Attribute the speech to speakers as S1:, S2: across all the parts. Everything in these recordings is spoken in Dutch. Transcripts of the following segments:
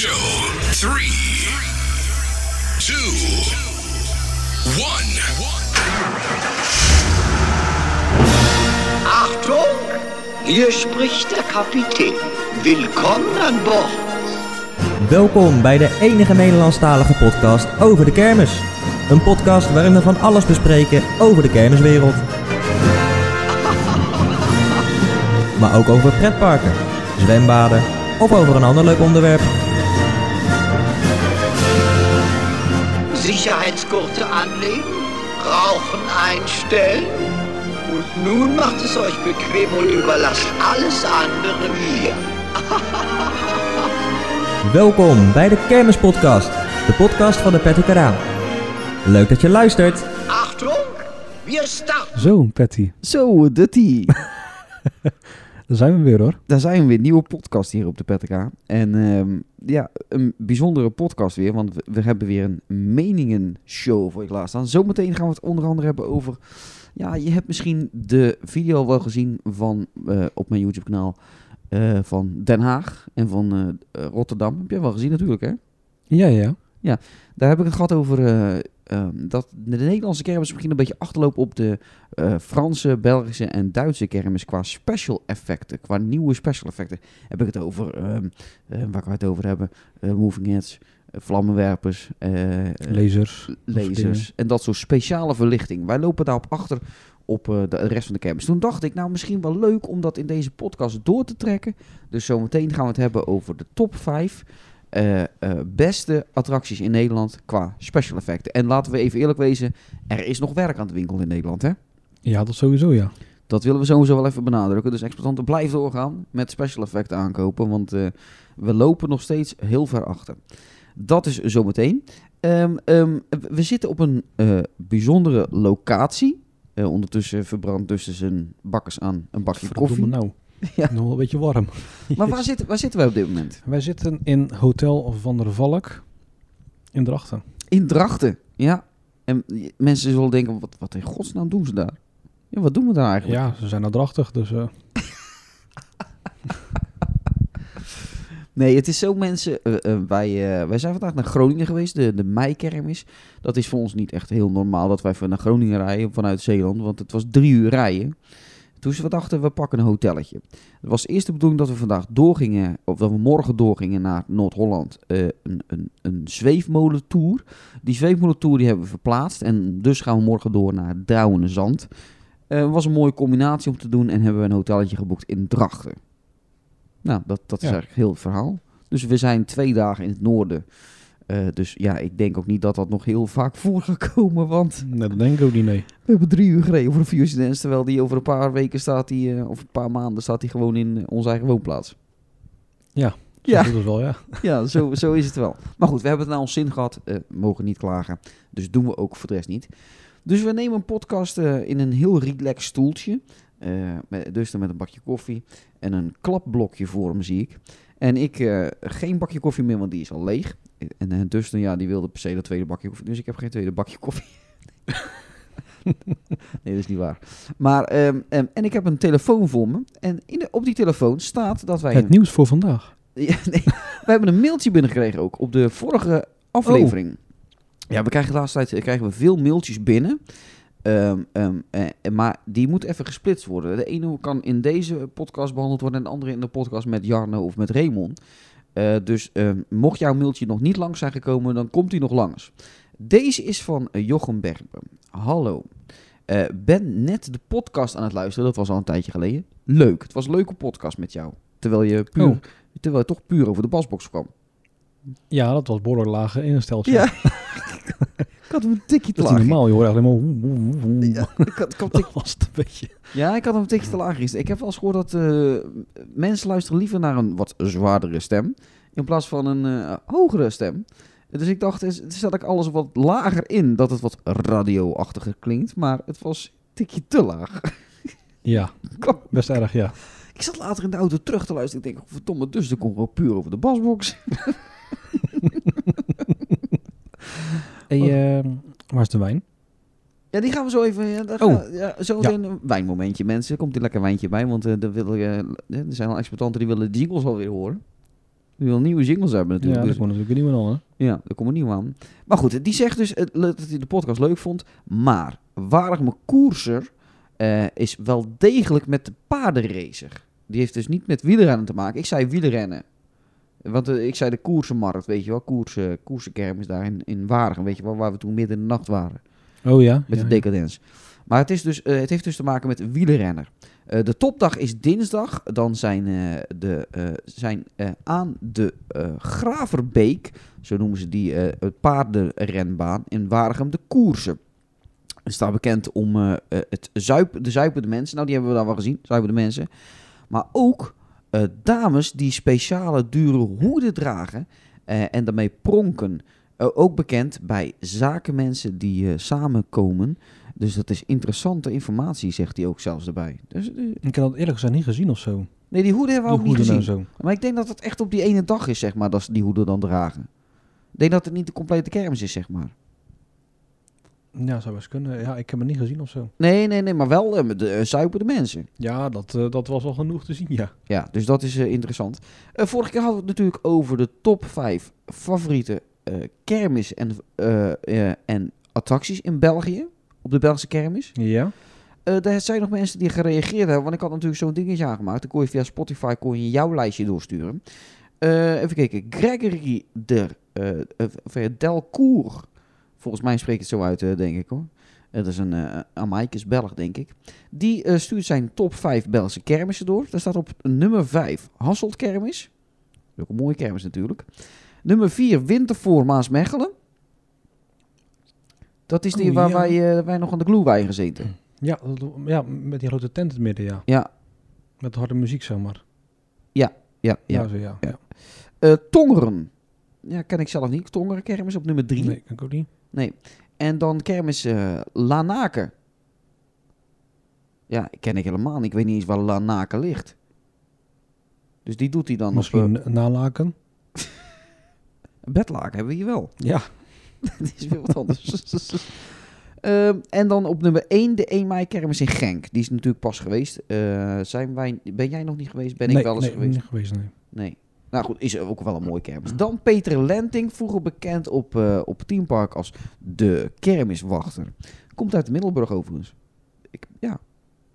S1: show. Three, two, one.
S2: Achtung! Hier spricht der Kapitän. Willkommen an Bord.
S3: Welkom bij de enige Nederlandstalige podcast over de kermis. Een podcast waarin we van alles bespreken over de kermiswereld. Maar ook over pretparken, zwembaden of over een ander leuk onderwerp.
S2: Sicherheitsgurte anlegen, Rauchen einstellen. Und nun macht es euch bequem und überlasst alles andere mir.
S3: Welkom bij de Kermispodcast, de podcast van de Petty Kanaal. Leuk dat je luistert.
S2: Achtung! Wir starten!
S4: Zo, Patty.
S5: Zo, Dutty.
S4: Daar zijn we weer hoor.
S5: Daar zijn we weer, nieuwe podcast hier op de PTK. En ehm, ja, een bijzondere podcast weer, want we, we hebben weer een meningenshow voor je klaarstaan. Zometeen gaan we het onder andere hebben over... Ja, je hebt misschien de video wel gezien van, eh, op mijn YouTube kanaal eh, van Den Haag en van eh, Rotterdam. Heb je wel gezien natuurlijk, hè?
S4: Ja, ja.
S5: Daar heb ik het gehad over eh, ehm, dat de Nederlandse kermis misschien een beetje achterlopen op de eh, Franse, Belgische en Duitse kermis qua special effecten, qua nieuwe special effecten. Heb ik het over, ehm, eh, waar we het over hebben? Eh, moving heads, vlammenwerpers,
S4: Lasers.
S5: lasers en dat soort speciale verlichting. Wij lopen daarop achter op de rest van de kermis. Toen dacht ik, nou misschien wel leuk om dat in deze podcast door te trekken. Dus zometeen gaan we het hebben over de top 5 eh, eh, beste attracties in Nederland qua special effecten. En laten we even eerlijk wezen, er is nog werk aan de winkel in Nederland, hè?
S4: Ja, dat sowieso ja.
S5: Dat willen we sowieso wel even benadrukken. Dus exploitanten blijven doorgaan met special effecten aankopen, want eh, we lopen nog steeds heel ver achter. Dat is zometeen. Ehm, ehm, we zitten op een bijzondere locatie. Ondertussen verbrandt dus zijn bakkers aan een bakje
S4: Verdomme
S5: koffie.
S4: nou.
S5: Ja.
S4: Nog wel een beetje warm.
S5: Maar waar zitten, waar zitten wij op dit moment?
S4: Wij zitten in Hotel Van der Valk in Drachten.
S5: In Drachten, ja. En mensen zullen denken, wat, wat in godsnaam doen ze daar? Ja, wat doen we daar eigenlijk?
S4: Ja, ze zijn drachtig, dus eh,
S5: Nee, het is zo mensen. eh, eh, wij, wij zijn vandaag naar Groningen geweest, de, de meikermis. Dat is voor ons niet echt heel normaal dat wij naar Groningen rijden vanuit Zeeland, want het was drie uur rijden. Toen ze we dachten, we pakken een hotelletje. Het was eerst de bedoeling dat we vandaag doorgingen, of dat we morgen doorgingen naar Noord-Holland, eh, een, een, een zweefmolentour. Die zweefmolentour die hebben we verplaatst en dus gaan we morgen door naar Douwende Zand. Het was een mooie combinatie om te doen en hebben we een hotelletje geboekt in Drachten. Nou, dat, dat is
S4: Ja.
S5: eigenlijk heel het verhaal. Dus we zijn twee dagen in het noorden. Eh, dus ja, ik denk ook niet dat dat nog heel vaak voor gaat komen. Want
S4: nee, dat denk ik ook niet, nee.
S5: we hebben drie uur gereden voor een Fusion Dance. Terwijl die over een paar weken staat, die, eh, of een paar maanden staat die gewoon in eh, onze eigen woonplaats.
S4: Ja, Zo
S5: Ja.
S4: het wel, ja.
S5: Ja, zo, zo is het wel. Maar goed, we hebben het naar ons zin gehad. eh, mogen niet klagen. Dus doen we ook voor de rest niet. Dus we nemen een podcast in een heel relaxed stoeltje. met, dus dan met een bakje koffie. En een klapblokje voor hem, zie ik. En ik geen bakje koffie meer, want die is al leeg. En uh, Dustin, ja, die wilde per se dat tweede bakje koffie. Dus ik heb geen tweede bakje koffie. nee, dat is niet waar. Maar, ehm, ehm, en ik heb een telefoon voor me. En in de, op die telefoon staat dat wij...
S4: Het
S5: een-
S4: nieuws voor vandaag.
S5: ja, nee, we hebben een mailtje binnengekregen ook op de vorige aflevering. Ja, we krijgen de laatste tijd eh, krijgen we veel mailtjes binnen. Ehm, eh, maar die moeten even gesplitst worden. De ene kan in deze podcast behandeld worden en de andere in de podcast met Jarno of met Raymond. Eh, dus ehm, mocht jouw mailtje nog niet langs zijn gekomen, dan komt hij nog langs. Deze is van eh, Jochem Bergben. Hallo. Eh, ben net de podcast aan het luisteren. Dat was al een tijdje geleden. Leuk. Het was een leuke podcast met jou. Terwijl je puur
S4: Oh.
S5: Terwijl toch puur over de basbox kwam.
S4: Ja, dat was behoorlijk lage insteltje.
S5: Ja. ik had hem een tikje te
S4: Dat is
S5: laag.
S4: normaal, je hoort alleen maar...
S5: Ja, ik had, ik had een tik-
S4: Dat was het een beetje.
S5: ja, ik had hem een tikje te laag. Ik heb wel eens gehoord dat eh, mensen luisteren liever naar een wat zwaardere stem. In plaats van een eh, hogere stem. Dus ik dacht, is- zet ik alles wat lager in. Dat het wat radioachtiger klinkt. Maar het was een tikje te laag.
S4: Ja, best erg, ja.
S5: Ik zat later in de auto terug te luisteren. Ik denk, oh, verdomme, dus dat kon puur over de basbox.
S4: Hey, ehm, waar is de wijn?
S5: Ja, die gaan we zo even. Ja, daar
S4: Oh.
S5: gaan- ja, zo
S4: Ja.
S5: een wijnmomentje, mensen. Komt er lekker wijntje bij, want eh er, willen, er zijn al exploitanten die willen de jingles alweer horen. Die wil nieuwe jingles hebben
S4: Ja,
S5: natuurlijk.
S4: dat
S5: dus-
S4: komt natuurlijk een nieuwe hè?
S5: Ja, daar komt een nieuw aan. Maar goed, die zegt dus le- dat hij de podcast leuk vond. Maar Waardigme Koerser eh, is wel degelijk met de paardenracer. Die heeft dus niet met wielrennen te maken. Ik zei wielrennen. Want eh, ik zei de koersenmarkt, weet je wel. Koersen, koersenkermis daar in, in Waregem, weet je wel. Waar we toen midden in de nacht waren.
S4: Oh ja?
S5: Met
S4: ja,
S5: de decadens. Maar het, is dus, eh, het heeft dus te maken met wielrenner. Eh, de topdag is dinsdag. Dan zijn, de, zijn aan de Graverbeek, zo noemen ze die het paardenrenbaan in Waregem, de koersen. Het staat bekend om het zuip, de zuipende mensen. Nou, die hebben we dan wel gezien, zuipende mensen. Maar ook eh, dames die speciale dure hoeden dragen eh, en daarmee pronken. Eh, ook bekend bij zakenmensen die samenkomen. Dus dat is interessante informatie, zegt hij ook zelfs erbij. Dus,
S4: Ik heb dat eerlijk gezegd niet gezien of zo.
S5: nee, die hoeden hebben we
S4: Die
S5: ook niet gezien.
S4: zo.
S5: Maar ik denk dat het echt op die ene dag is, zeg maar, dat ze die hoeden dan dragen. Ik denk dat het niet de complete kermis is, zeg maar.
S4: Ja, zou best kunnen. Ja, ik heb het niet gezien of zo.
S5: Nee, nee, nee, maar wel de uh, zuipende mensen.
S4: Ja, dat, eh, dat was wel genoeg te zien, ja.
S5: Ja, dus dat is interessant. Vorige keer hadden we het natuurlijk over de top 5 favoriete kermis en, en attracties in België. Op de Belgische kermis.
S4: Ja?
S5: Er zijn nog mensen die gereageerd hebben. Want ik had natuurlijk zo'n dingetje aangemaakt. Dan kon je via Spotify kon je jouw lijstje doorsturen. Even kijken. Gregory de, Delcourt. Volgens mij spreekt het zo uit, eh, denk ik hoor. Het is een uh, Amaikes Belg, denk ik. Die eh, stuurt zijn top 5 Belgische kermissen door. Daar staat op nummer 5 Hasselt Kermis. Ook een mooie kermis natuurlijk. Nummer 4 Wintervoor Maasmechelen. Dat is die
S4: Oh,
S5: waar
S4: ja.
S5: wij, eh, wij nog aan de glue gezeten.
S4: Ja, ja, met die grote tent in het midden, ja.
S5: Ja,
S4: Met harde muziek, zomaar.
S5: ja, ja.
S4: Ja, zo, ja.
S5: Ja. Eh, Tongeren. Ja, ken ik zelf niet. Tongeren kermis op nummer 3.
S4: Nee, kan ik ook niet.
S5: En dan kermis eh Lanaken. Ja, ken ik helemaal niet. Ik weet niet eens waar Lanaken ligt. Dus die doet hij dan
S4: Misschien
S5: op... eh,
S4: nalaken.
S5: bedlaken hebben we hier wel.
S4: Ja.
S5: Dat is weer wat anders. Ehm, en dan op nummer 1 de 1 mei kermis in Genk. Die is natuurlijk pas geweest. Eh, zijn wij, ben jij nog niet geweest? Ben ik
S4: nee,
S5: wel eens
S4: nee,
S5: geweest?
S4: niet geweest, nee.
S5: Nee. Nou goed, is ook wel een mooie kermis. Dan Peter Lenting, vroeger bekend op, eh op Teampark als de kermiswachter. Komt uit Middelburg overigens. Ik, ja,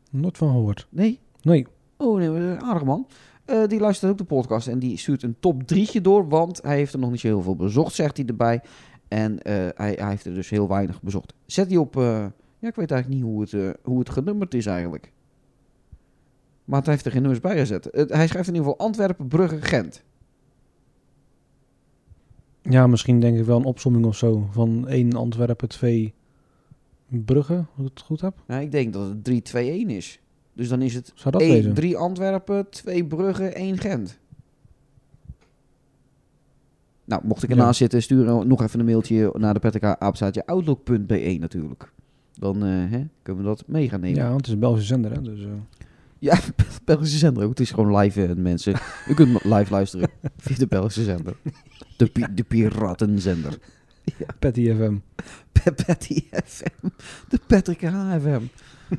S4: Nooit van gehoord.
S5: nee?
S4: Nee.
S5: Oh nee, eh, aardig man. Eh, die luistert ook de podcast en die stuurt een top drietje door, want hij heeft er nog niet zo heel veel bezocht, zegt hij erbij. En eh, hij, hij heeft er dus heel weinig bezocht. Zet hij op, ja ik weet eigenlijk niet hoe het, hoe het genummerd is eigenlijk. Maar hij heeft er geen nummers bij gezet. Hij schrijft in ieder geval Antwerpen, Brugge, Gent.
S4: Ja, misschien denk ik wel een opsomming of zo. Van 1 Antwerpen, 2 Brugge, als ik het goed heb.
S5: Nou, ik denk dat het 3-2-1 is. Dus dan is het
S4: Zou dat
S5: 1,
S4: wezen?
S5: 3 Antwerpen, 2 Brugge, 1 Gent. Nou, mocht ik ernaast zitten, stuur nog even een mailtje naar de PTK outlook.be natuurlijk. Dan eh, hè, kunnen we dat mee gaan nemen.
S4: Ja, want het is een Belgische zender, hè. Dus, eh,
S5: Ja, Belgische zender ook. Het is gewoon live, eh, mensen. U kunt live luisteren via de Belgische zender. De, pi- de piratenzender.
S4: Patty FM.
S5: Patty FM. De Patrick HFM.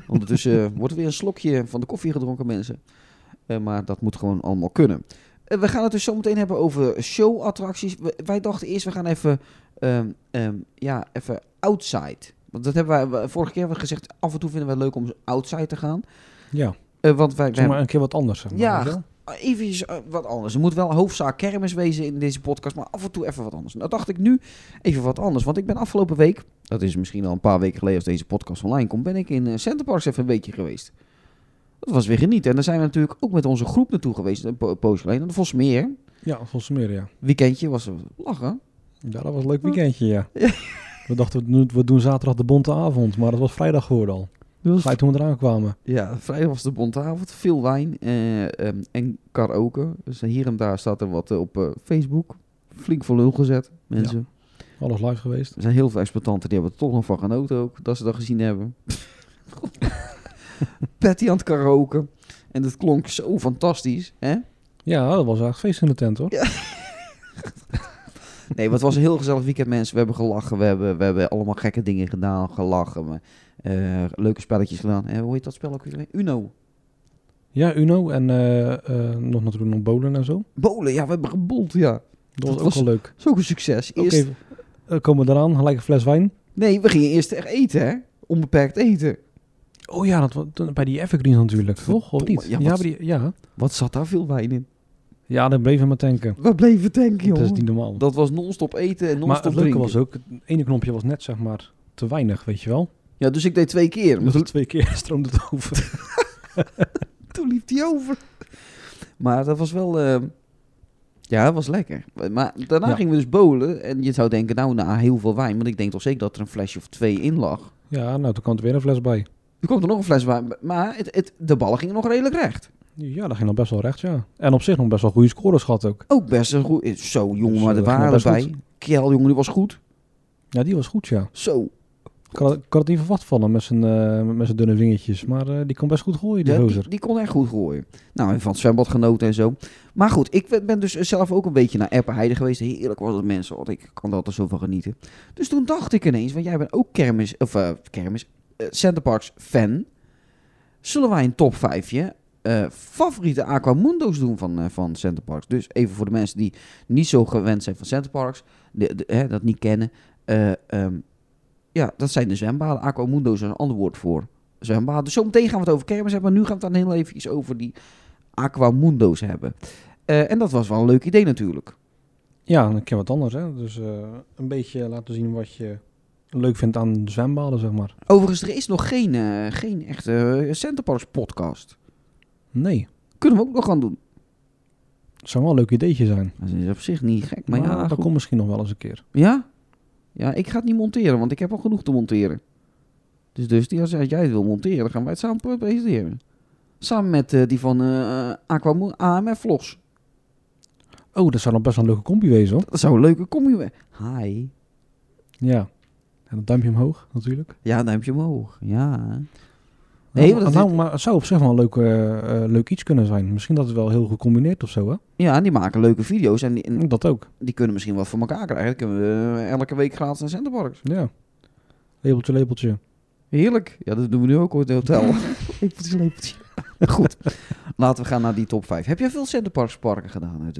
S5: Ondertussen eh, wordt er weer een slokje van de koffie gedronken, mensen. Eh, maar dat moet gewoon allemaal kunnen. We gaan het dus zo meteen hebben over showattracties. Wij dachten eerst, we gaan even, ehm, ehm, ja, even outside. Want dat hebben wij we- vorige keer hebben we gezegd, af en toe vinden we het leuk om outside te gaan.
S4: Ja,
S5: Eh, want wij,
S4: zeg maar een keer wat anders. Zeg maar,
S5: Ja,
S4: wel?
S5: even wat anders. Er moet wel hoofdzaak kermis wezen in deze podcast, maar af en toe even wat anders. Nou dacht ik nu even wat anders, want ik ben afgelopen week, dat is misschien al een paar weken geleden als deze podcast online komt, ben ik in uh, Centerparks even een weekje geweest. Dat was weer genieten. En daar zijn we natuurlijk ook met onze groep naartoe geweest, een po- poosje geleden. En dat was meer.
S4: Ja, volgens meer, ja.
S5: Weekendje was lachen.
S4: Ja, dat was een leuk weekendje, ja. We dachten, we doen, we doen zaterdag de bonte avond, maar dat was vrijdag geworden al. Gelijk toen we eraan kwamen.
S5: Ja, vrijdag was de bonte avond. Veel wijn eh, ehm, en karaoke. Dus hier en daar staat er wat eh, op eh, Facebook. Flink voor lul gezet, mensen.
S4: Alles live geweest.
S5: Er zijn heel veel exploitanten die hebben er toch nog van genoten ook, dat ze dat gezien hebben. Patty aan het karaoke. En dat klonk zo fantastisch, hè?
S4: Ja, dat was eigenlijk feest in de tent, hoor.
S5: Nee, het was een heel gezellig weekend, mensen. We hebben gelachen, we hebben, we hebben allemaal gekke dingen gedaan, gelachen. Eh, leuke spelletjes gedaan. En hoe heet dat spel ook weer? Uno.
S4: Ja, Uno en eh, eh, nog natuurlijk nog bowlen en zo.
S5: Bolen, ja, we hebben gebold, ja.
S4: Dat,
S5: Dat
S4: was ook
S5: was-
S4: wel leuk.
S5: Zo'n succes.
S4: Oké,
S5: Eerst,
S4: eh, komen we eraan, gelijk een fles wijn.
S5: Nee, we gingen eerst echt eten, hè? Onbeperkt eten.
S4: Oh ja, dat bij die Evergreen natuurlijk, toch? Of niet?
S5: Ja, wat-
S4: die, ja.
S5: Wat zat daar veel wijn in?
S4: Ja, daar bleven we maar tanken.
S5: We bleven tanken,
S4: Dat is niet normaal.
S5: Dat was non-stop eten en
S4: maar
S5: non-stop
S4: het leuke
S5: drinken.
S4: was ook, het ene knopje was net zeg maar te weinig, weet je wel.
S5: Ja, dus ik deed twee keer. Maar
S4: Dus
S5: toen,
S4: twee keer stroomde het over.
S5: toen liep die over. Maar dat was wel... eh, ja, dat was lekker. Maar daarna
S4: Ja.
S5: gingen we dus bowlen. En je zou denken, nou, na heel veel wijn. Want ik denk toch zeker dat er een flesje of twee in lag.
S4: ja, nou, toen kwam er weer een fles bij.
S5: Er komt er nog een fles wijn. Maar het, het, de ballen gingen nog redelijk recht.
S4: Ja, dat ging nog best wel recht, ja. En op zich nog best wel goede scores gehad ook.
S5: Ook best een goed... Zo, jongen,
S4: Dus,
S5: maar
S4: eh,
S5: er waren
S4: goed.
S5: Kjell, jongen, die was goed.
S4: Ja, die was goed, ja.
S5: Zo.
S4: Ik had, ik had het niet verwacht van hem met zijn, eh, met zijn dunne vingertjes. Maar eh, die kon best goed gooien, die
S5: Ja, die, kon echt goed gooien. Nou, en van het zwembad genoten en zo. Maar goed, ik ben dus zelf ook een beetje naar Eppenheide geweest. Heerlijk was het mensen, want ik kan er altijd zo van genieten. Dus toen dacht ik ineens, want jij bent ook kermis, of eh, kermis, eh, Centerparks fan. Zullen wij een top 5 favoriete Aquamundo's doen van, eh van Centerparks? Dus even voor de mensen die niet zo gewend zijn van Centerparks, de, de, hè, dat niet kennen. Eh, ehm, ja, dat zijn de zwembaden. Aquamundo's is een ander woord voor zwembaden. Dus zometeen gaan we het over kermis hebben. Maar nu gaan we het dan heel even over die Aquamundo's hebben. Eh, en dat was wel een leuk idee natuurlijk.
S4: Ja, een keer wat anders, hè. Dus eh, een beetje laten zien wat je leuk vindt aan zwembaden, zeg maar.
S5: Overigens, er is nog geen, eh, geen echte eh, Centerparks podcast.
S4: Nee,
S5: Kunnen we ook nog gaan doen.
S4: het zou wel een leuk ideetje zijn.
S5: Dat is op zich niet gek. Maar,
S4: Maar,
S5: ja,
S4: dat
S5: goed.
S4: komt misschien nog wel eens een keer.
S5: ja? Ja, ik ga het niet monteren, want ik heb al genoeg te monteren. Dus, dus die, als jij het wil monteren, dan gaan wij het samen presenteren. Samen met eh, die van eh Aquamu AMF Vlogs.
S4: Oh, dat zou nog best wel een leuke combi wezen, hoor.
S5: Dat zou een leuke combi zijn. Hi.
S4: Ja. En een duimpje omhoog, natuurlijk.
S5: Ja, duimpje omhoog. Ja.
S4: Nee,
S5: want dat-
S4: nou, maar het zou op zich wel een leuk, eh, leuk iets kunnen zijn. Misschien dat het wel heel gecombineerd of zo, hè?
S5: Ja, en die maken leuke video's en die, en
S4: Dat ook.
S5: die kunnen misschien wat voor elkaar krijgen. Dan kunnen we eh, elke week gratis naar Centerparks.
S4: Ja. Lepeltje, lepeltje.
S5: Heerlijk. Ja, dat doen we nu ook op het hotel. lepeltje, lepeltje. Goed. Laten we gaan naar die top 5. Heb jij veel Centerparks parken gedaan, hè?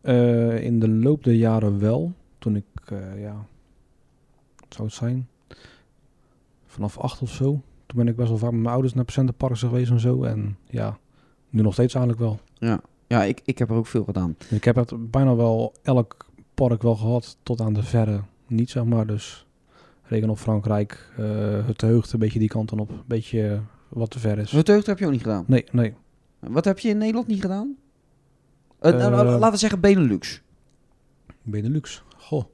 S4: Eh, in de loop der jaren wel. Toen ik, ja, wat zou het zijn? Vanaf acht of zo. Toen ben ik best wel vaak met mijn ouders naar centerparks geweest en zo. En ja, nu nog steeds eigenlijk wel.
S5: Ja, ik, ik heb er ook veel gedaan.
S4: Ik heb het bijna wel elk park wel gehad, tot aan de verre niet, zeg maar. Dus reken op Frankrijk, eh het heugd, een beetje die kant dan op. Een beetje wat te ver is.
S5: Het Heugd heb je ook niet gedaan.
S4: Nee, nee.
S5: Wat heb je in Nederland niet gedaan? Eh, nou,
S4: Eh,
S5: laten we zeggen Benelux.
S4: Benelux. Goh.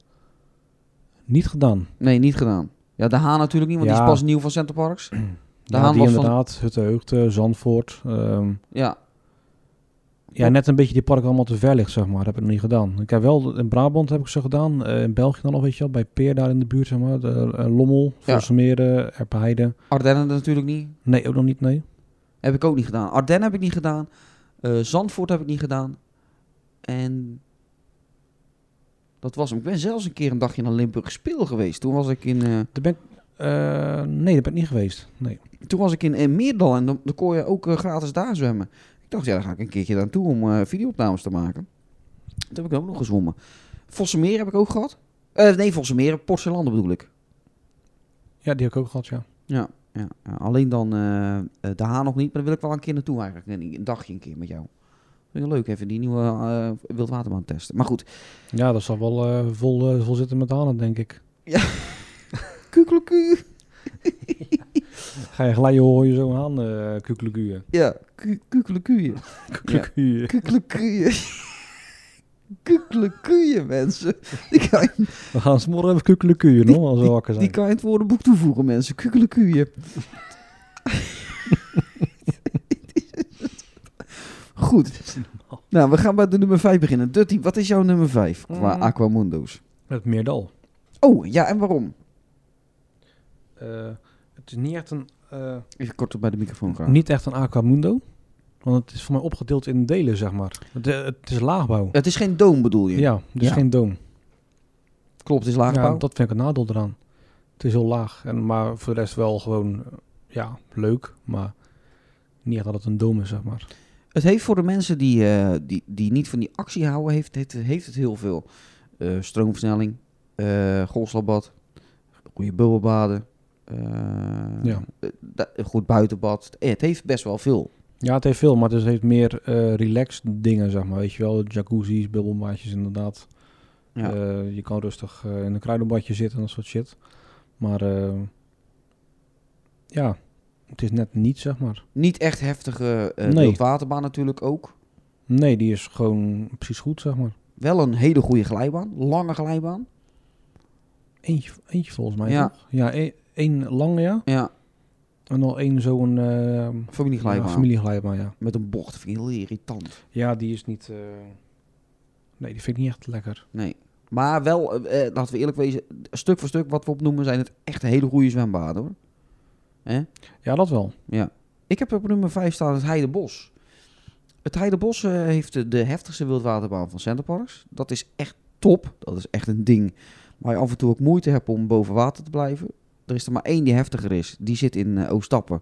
S4: Niet gedaan.
S5: Nee, niet gedaan. Ja, de Haan natuurlijk niet, want die is pas nieuw van Centerparks. De
S4: ja,
S5: Haan
S4: die
S5: was van...
S4: inderdaad. Het heugd, eh, Zandvoort. ehm,
S5: Ja,
S4: Ja, net een beetje die park allemaal te ver ligt, zeg maar. Dat heb ik nog niet gedaan. Ik heb wel, in Brabant heb ik ze gedaan. eh, in België dan nog, weet je wel. Bij Peer daar in de buurt, zeg maar. De, eh, Lommel,
S5: Ja.
S4: Volsmeren, Erpenheide.
S5: Ardennen natuurlijk niet.
S4: Nee, ook nog niet, nee.
S5: Heb ik ook niet gedaan. Ardennen heb ik niet gedaan. Eh, Zandvoort heb ik niet gedaan. En dat was hem. Ik ben zelfs een keer een dagje naar Limburg Speel geweest. Toen was ik in, eh,
S4: Daar ben ik, eh, nee, daar ben ik niet geweest. Nee.
S5: toen was ik in, in Meerdal en dan, dan kon je ook eh, gratis daar zwemmen. Ik dacht, ja, daar ga ik een keertje naartoe om videoopnames te maken. Toen heb ik ook nog gezwommen. Vossenmeer heb ik ook gehad. Eh, nee, Vossenmeer, Porcelanden bedoel ik.
S4: Ja, die heb ik ook gehad, ja.
S5: Ja, ja, ja. alleen dan de Haan nog niet, maar daar wil ik wel een keer naartoe eigenlijk. Een, een dagje een keer met jou. Vind ik leuk, even die nieuwe eh wildwaterbaan testen. Maar goed,
S4: Ja, dat zal wel eh, vol, eh, vol zitten met hanen, denk ik.
S5: kukeleku.
S4: Ga je glijden, hoor je zo aan, uh.
S5: Ja, ku- kukelekuien.
S4: Kukelekuien.
S5: Kukelekuien. Kukelekuien, mensen. Die kan, je,
S4: We gaan morgen even kukelekuien, hoor, als we wakker
S5: die
S4: zijn.
S5: kan je het woordenboek toevoegen, mensen. Kukelekuien. Goed. Nou, we gaan bij de nummer 5 beginnen. Dutty, wat is jouw nummer 5 qua
S4: Mm.
S5: Aquamundo's?
S4: Het Meerdal.
S5: Oh, ja, en waarom?
S4: Eh, het is niet echt een... eh,
S5: Even kort bij de microfoon gaan.
S4: Niet echt een Aquamundo. Want het is voor mij opgedeeld in delen, zeg maar. Het, eh, het is laagbouw.
S5: Het is geen doom, bedoel je?
S4: Ja, het is
S5: Ja.
S4: geen doom.
S5: Klopt, het is laagbouw.
S4: Ja, dat vind ik een nadeel eraan. Het is heel laag. En, maar voor de rest wel gewoon, ja, leuk. Maar Niet echt dat het een dome is, zeg maar.
S5: Het heeft voor de mensen die, eh, die, die niet van die actie houden, heeft, heeft, heeft het heel veel. Eh, stroomversnelling, golfslabad, goede bubbelbaden,
S4: Ja.
S5: goed buitenbad. Eh, het heeft best wel veel.
S4: Ja, het heeft veel, maar het heeft meer relaxed dingen, zeg maar. Weet je wel, jacuzzi's, bubbelmaatjes inderdaad.
S5: Ja.
S4: Je kan rustig in een kruidenbadje zitten en dat soort shit. Maar ja, het is net niet, zeg maar.
S5: Niet echt heftige eh
S4: Nee.
S5: wildwaterbaan natuurlijk ook.
S4: Nee, die is gewoon precies goed, zeg maar.
S5: Wel een hele goede glijbaan, lange glijbaan.
S4: Eentje, eentje volgens mij,
S5: Ja.
S4: toch? Ja, één, één lange, ja.
S5: Ja,
S4: En dan één zo'n eh
S5: familieglijbaan.
S4: ja, familieglijbaan, ja.
S5: Met een bocht, vind ik heel irritant.
S4: Ja, die is niet... eh, Nee, die vind ik niet echt lekker.
S5: Nee. Maar wel, laten we eerlijk wezen, stuk voor stuk wat we opnoemen zijn het echt hele goede zwembaden hoor. Hè?
S4: Ja, dat wel.
S5: Ja. Ik heb op nummer 5 staan het Heidebos. Het Heidebos eh, heeft de, de heftigste wildwaterbaan van Centerparks. Dat is echt top. Dat is echt een ding waar je af en toe ook moeite hebt om boven water te blijven. Er is er maar één die heftiger is. Die zit in eh, Oostappen.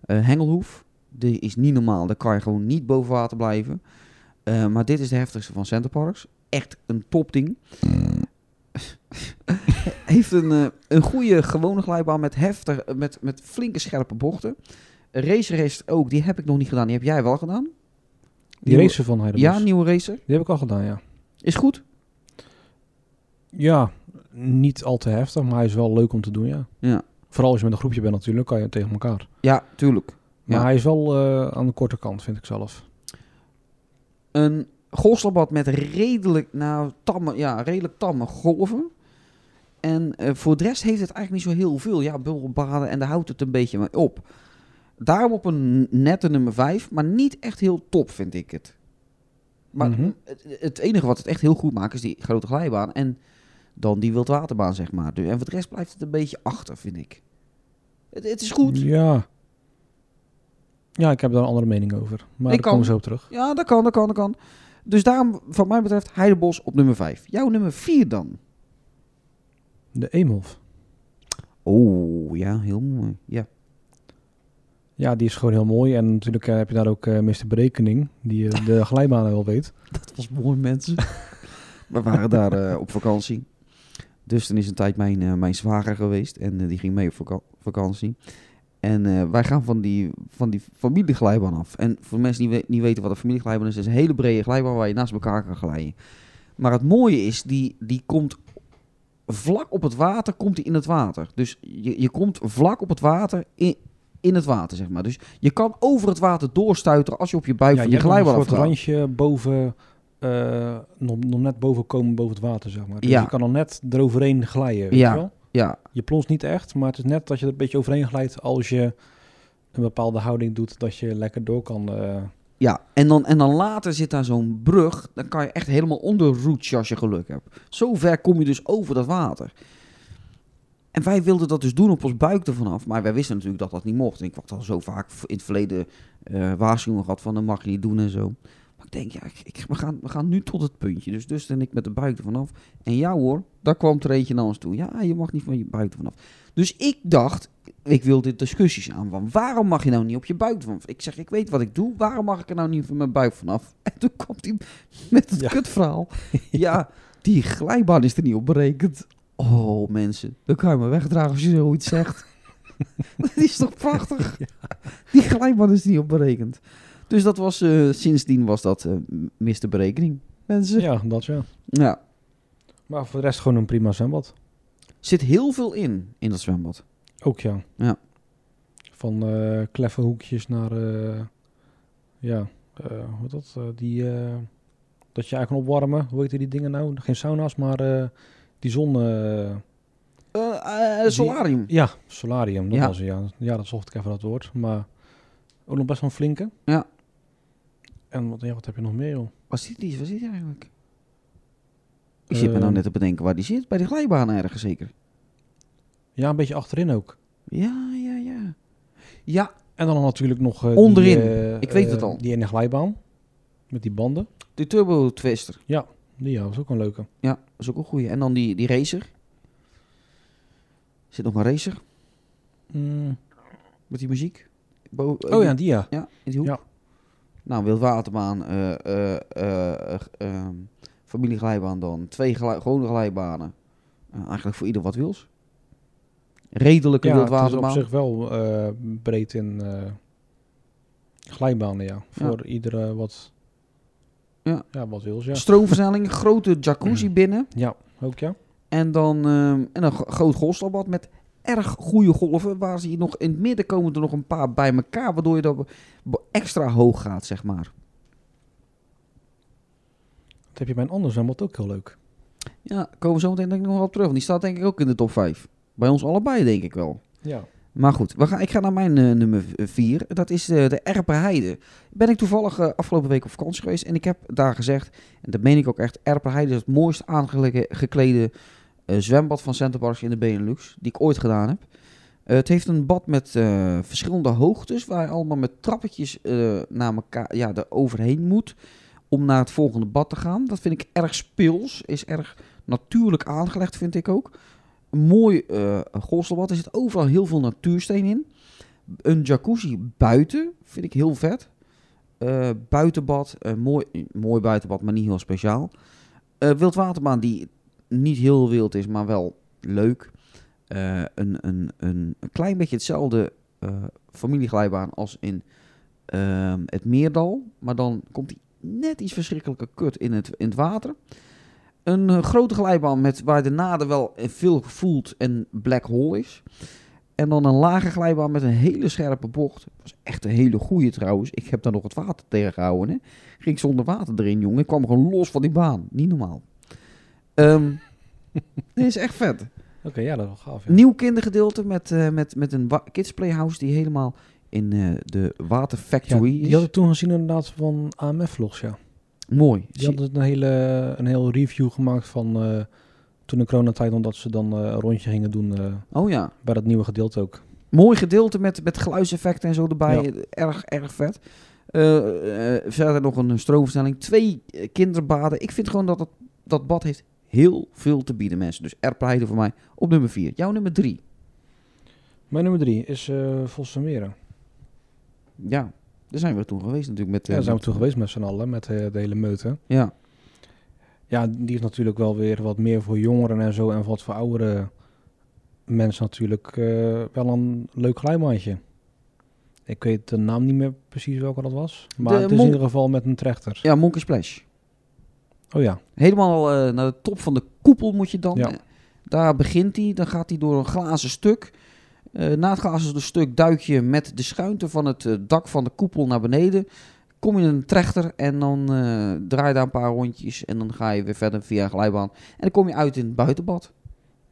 S5: Eh, Hengelhoef. Die is niet normaal. Daar kan je gewoon niet boven water blijven. Eh, maar dit is de heftigste van Centerparks. Echt een topding. heeft een, eh, een goede gewone glijbaan met, heftig, met, met flinke scherpe bochten. Racer heeft ook, die heb ik nog niet gedaan. Die heb jij wel gedaan?
S4: Die
S5: Nieuwe-
S4: racer van Heidebos.
S5: Ja, nieuwe racer.
S4: Die heb ik al gedaan, ja.
S5: Is goed.
S4: Ja, niet al te heftig, maar hij is wel leuk om te doen, ja.
S5: Ja,
S4: Vooral als je met een groepje bent natuurlijk, kan je tegen elkaar.
S5: ja tuurlijk.
S4: Maar
S5: Ja.
S4: hij is wel eh, aan de korte kant, vind ik zelf.
S5: Een golfslabad met redelijk, nou, tamme, ja, redelijk tamme golven. En eh, voor de rest heeft het eigenlijk niet zo heel veel. Ja, bubbelbaden en daar houdt het een beetje mee op. Daarom op een nette nummer 5, maar niet echt heel top vind ik het. Maar
S4: Mhm.
S5: het, het enige wat het echt heel goed maakt is die grote glijbaan en dan die wildwaterbaan, zeg maar. En voor de rest blijft het een beetje achter, vind ik. Het, het is goed.
S4: Ja. Ja, ik heb daar een andere mening over. Maar
S5: Ik
S4: daar komen we zo op terug.
S5: Ja, dat kan, dat kan, dat kan. Dus daarom, wat mij betreft, Heidebos op nummer 5. Jouw nummer 4 dan?
S4: De Eemhof.
S5: Oh, ja, heel mooi. Ja.
S4: Ja, die is gewoon heel mooi. En natuurlijk eh, heb je daar ook eh Mr. Berekening, die eh, de glijbanen wel weet.
S5: Dat was mooi, mensen. We waren daar op vakantie. Dus dan is een tijd mijn, mijn zwager geweest. En die ging mee op vaka- vakantie. En wij gaan van die, van die familieglijbaan af. En voor mensen die we- niet weten wat een familieglijbaan is, is een hele brede glijbaan waar je naast elkaar kan glijden. Maar het mooie is, die, die komt vlak op het water, komt die in het water. Dus je, je komt vlak op het water in, in het water, zeg maar. Dus je kan over het water doorstuiteren als je op je buik
S4: ja,
S5: van
S4: je
S5: glijbaan afgaat.
S4: randje boven, eh, nog, nog net boven komen boven het water, zeg maar. Dus
S5: Ja.
S4: je kan al net eroverheen glijden, weet
S5: Ja.
S4: je wel?
S5: Ja,
S4: Je plonst niet echt, maar het is net dat je er een beetje overheen glijdt als je een bepaalde houding doet, dat je lekker door kan. eh,
S5: Ja, en dan, en dan later zit daar zo'n brug. Dan kan je echt helemaal onderroetsen als je geluk hebt. Zo ver kom je dus over dat water. En wij wilden dat dus doen op ons buik ervan af. Maar wij wisten natuurlijk dat dat niet mocht. En ik had al zo vaak in het verleden eh waarschuwingen gehad van dat mag je niet doen en zo. Maar ik denk, ja, ik, ik- we, gaan, we gaan nu tot het puntje. Dus dus en ik met de buik ervan af. En ja hoor, daar kwam er eentje naar ons toe. Ja, je mag niet van je buik ervan af. Dus ik dacht, ik wil dit discussies aan. Van waarom mag je nou niet op je buik vanaf? Ik zeg, ik weet wat ik doe. Waarom mag ik er nou niet van mijn buik vanaf? En toen kwam hij met het
S4: Ja.
S5: kutverhaal. ja, die glijbaan is er niet op berekend. Oh, mensen. Dan kan je me wegdragen als je zoiets zegt. dat is toch prachtig? Die glijbaan is er niet op berekend. Dus dat was, eh, sindsdien was dat eh Mr. Berekening. Mensen.
S4: ja, dat ja.
S5: ja.
S4: Maar voor de rest gewoon een prima zwembad.
S5: Zit heel veel in, in dat zwembad.
S4: Ook ja.
S5: Ja.
S4: Van eh kleffe hoekjes naar, ja, hoe dat? die, dat je eigenlijk kan opwarmen. Hoe heet die dingen nou? Geen sauna's, maar die zon... eh,
S5: solarium.
S4: ja, solarium. Dat
S5: Ja.
S4: was ja. Ja, dat zocht ik even dat woord. Maar ook nog best wel een flinke.
S5: Ja.
S4: En wat, ja, wat heb je nog meer, joh?
S5: Waar zit die? Waar zit die eigenlijk? Ik zit me nou
S4: Ehm.
S5: net te bedenken waar die zit. Bij de glijbaan ergens zeker.
S4: Ja, een beetje achterin ook.
S5: Ja, ja, ja. Ja,
S4: En dan natuurlijk nog... eh,
S5: Onderin.
S4: Die, eh,
S5: Ik weet
S4: eh,
S5: het al.
S4: Die ene glijbaan. Met die banden.
S5: de turbo twister.
S4: Die ja, was ook een leuke.
S5: Ja, dat is ook een goeie. En dan die, die racer. Zit nog een racer
S4: Mm,
S5: met die muziek. Bo-
S4: Oh ja, die ja.
S5: Ja, in die hoek.
S4: Ja.
S5: Nou, wildwaterbaan, eh eh eh eh, ehm, familieglijbaan dan. Twee glij- gewone glijbanen. Eigenlijk voor ieder wat wils. Redelijke
S4: Ja, het is op
S5: wildwaterbaan.
S4: zich wel breed in glijbanen, ja. Voor iedere wat...
S5: Ja.
S4: Ja, wat wil ze, ja.
S5: Stroomversnelling, grote jacuzzi binnen.
S4: Ja, ook ja.
S5: En dan ehm, en een gro- groot golfstalbad met erg goede golven. Waar ze hier nog in het midden komen er nog een paar bij elkaar. Waardoor je dat extra hoog gaat, zeg maar.
S4: Dat heb je bij een ander zwembad ook heel leuk.
S5: Ja, komen we zo meteen denk ik nog wel op terug. Want die staat denk ik ook in de top 5. Bij ons allebei denk ik wel.
S4: Ja.
S5: Maar goed, we gaan, ik ga naar mijn eh, nummer 4. Dat is de, de Erperheide. Ben ik toevallig eh, afgelopen week op vakantie geweest. En ik heb daar gezegd, en dat meen ik ook echt, Erperheide is het mooist aangeklede eh, zwembad van Centerparks in de Benelux. Die ik ooit gedaan heb. Eh, het heeft een bad met eh, verschillende hoogtes. Waar je allemaal met trappetjes eh, naar elkaar, ja, er overheen moet. Om naar het volgende bad te gaan. Dat vind ik erg speels. Is erg natuurlijk aangelegd, vind ik ook. Een mooi golfstelbad. Er zit overal heel veel natuursteen in. Een jacuzzi buiten vind ik heel vet. Buitenbad, mooi, mooi buitenbad, maar niet heel speciaal. Wildwaterbaan die niet heel wild is, maar wel leuk. Eh, een, een, een, klein beetje hetzelfde eh, familieglijbaan als in ehm, het Meerdal. Maar dan komt hij net iets verschrikkelijker kut in het, in het water. Een eh, grote glijbaan met, waar de naden wel veel voelt en black hole is. En dan een lage glijbaan met een hele scherpe bocht. was echt een hele goede trouwens. Ik heb daar nog het water tegen gehouden. Hè. Ging zonder water erin, jongen. Ik kwam gewoon los van die baan. Niet normaal. Ehm dit is echt vet.
S4: Oké, ja, dat is wel gaaf. Ja.
S5: Nieuw kindergedeelte met, eh, met, met een kids playhouse die helemaal in eh, de Water
S4: Ja,
S5: Factory
S4: die
S5: is.
S4: had ik toen gezien inderdaad van AMF-vlogs, ja.
S5: Mooi.
S4: Die hadden een hele een heel review gemaakt van eh, toen de coronatijd, omdat ze dan eh, een rondje gingen doen eh,
S5: Oh ja.
S4: bij dat nieuwe gedeelte ook.
S5: Mooi gedeelte met, met geluidseffecten en zo erbij.
S4: Ja.
S5: Erg, erg vet. Verder nog een stroomversnelling. Twee kinderbaden. Ik vind gewoon dat het, dat bad heeft heel veel te bieden, mensen. Dus Erpleiden voor mij op nummer 4. Jouw nummer 3.
S4: Mijn nummer drie is eh Vossenmeren.
S5: Ja, daar zijn we toen geweest natuurlijk. Met,
S4: Ja,
S5: eh,
S4: daar zijn we toen geweest met z'n allen, met eh, de hele meute.
S5: Ja,
S4: Ja, die is natuurlijk wel weer wat meer voor jongeren en zo. En wat voor oudere mensen natuurlijk eh, wel een leuk glijbaantje. Ik weet de naam niet meer precies welke dat was. Maar
S5: De
S4: het is in ieder geval met een trechter.
S5: ja Monkey Splash.
S4: Oh ja,
S5: Helemaal eh, naar de top van de koepel moet je dan.
S4: Ja.
S5: Daar begint hij. Dan gaat hij door een glazen stuk. Eh, na het glazen stuk duik je met de schuinte van het eh, dak van de koepel naar beneden. Kom je in een trechter en dan draai je daar een paar rondjes. En dan ga je weer verder via een glijbaan. En dan kom je uit in het buitenbad.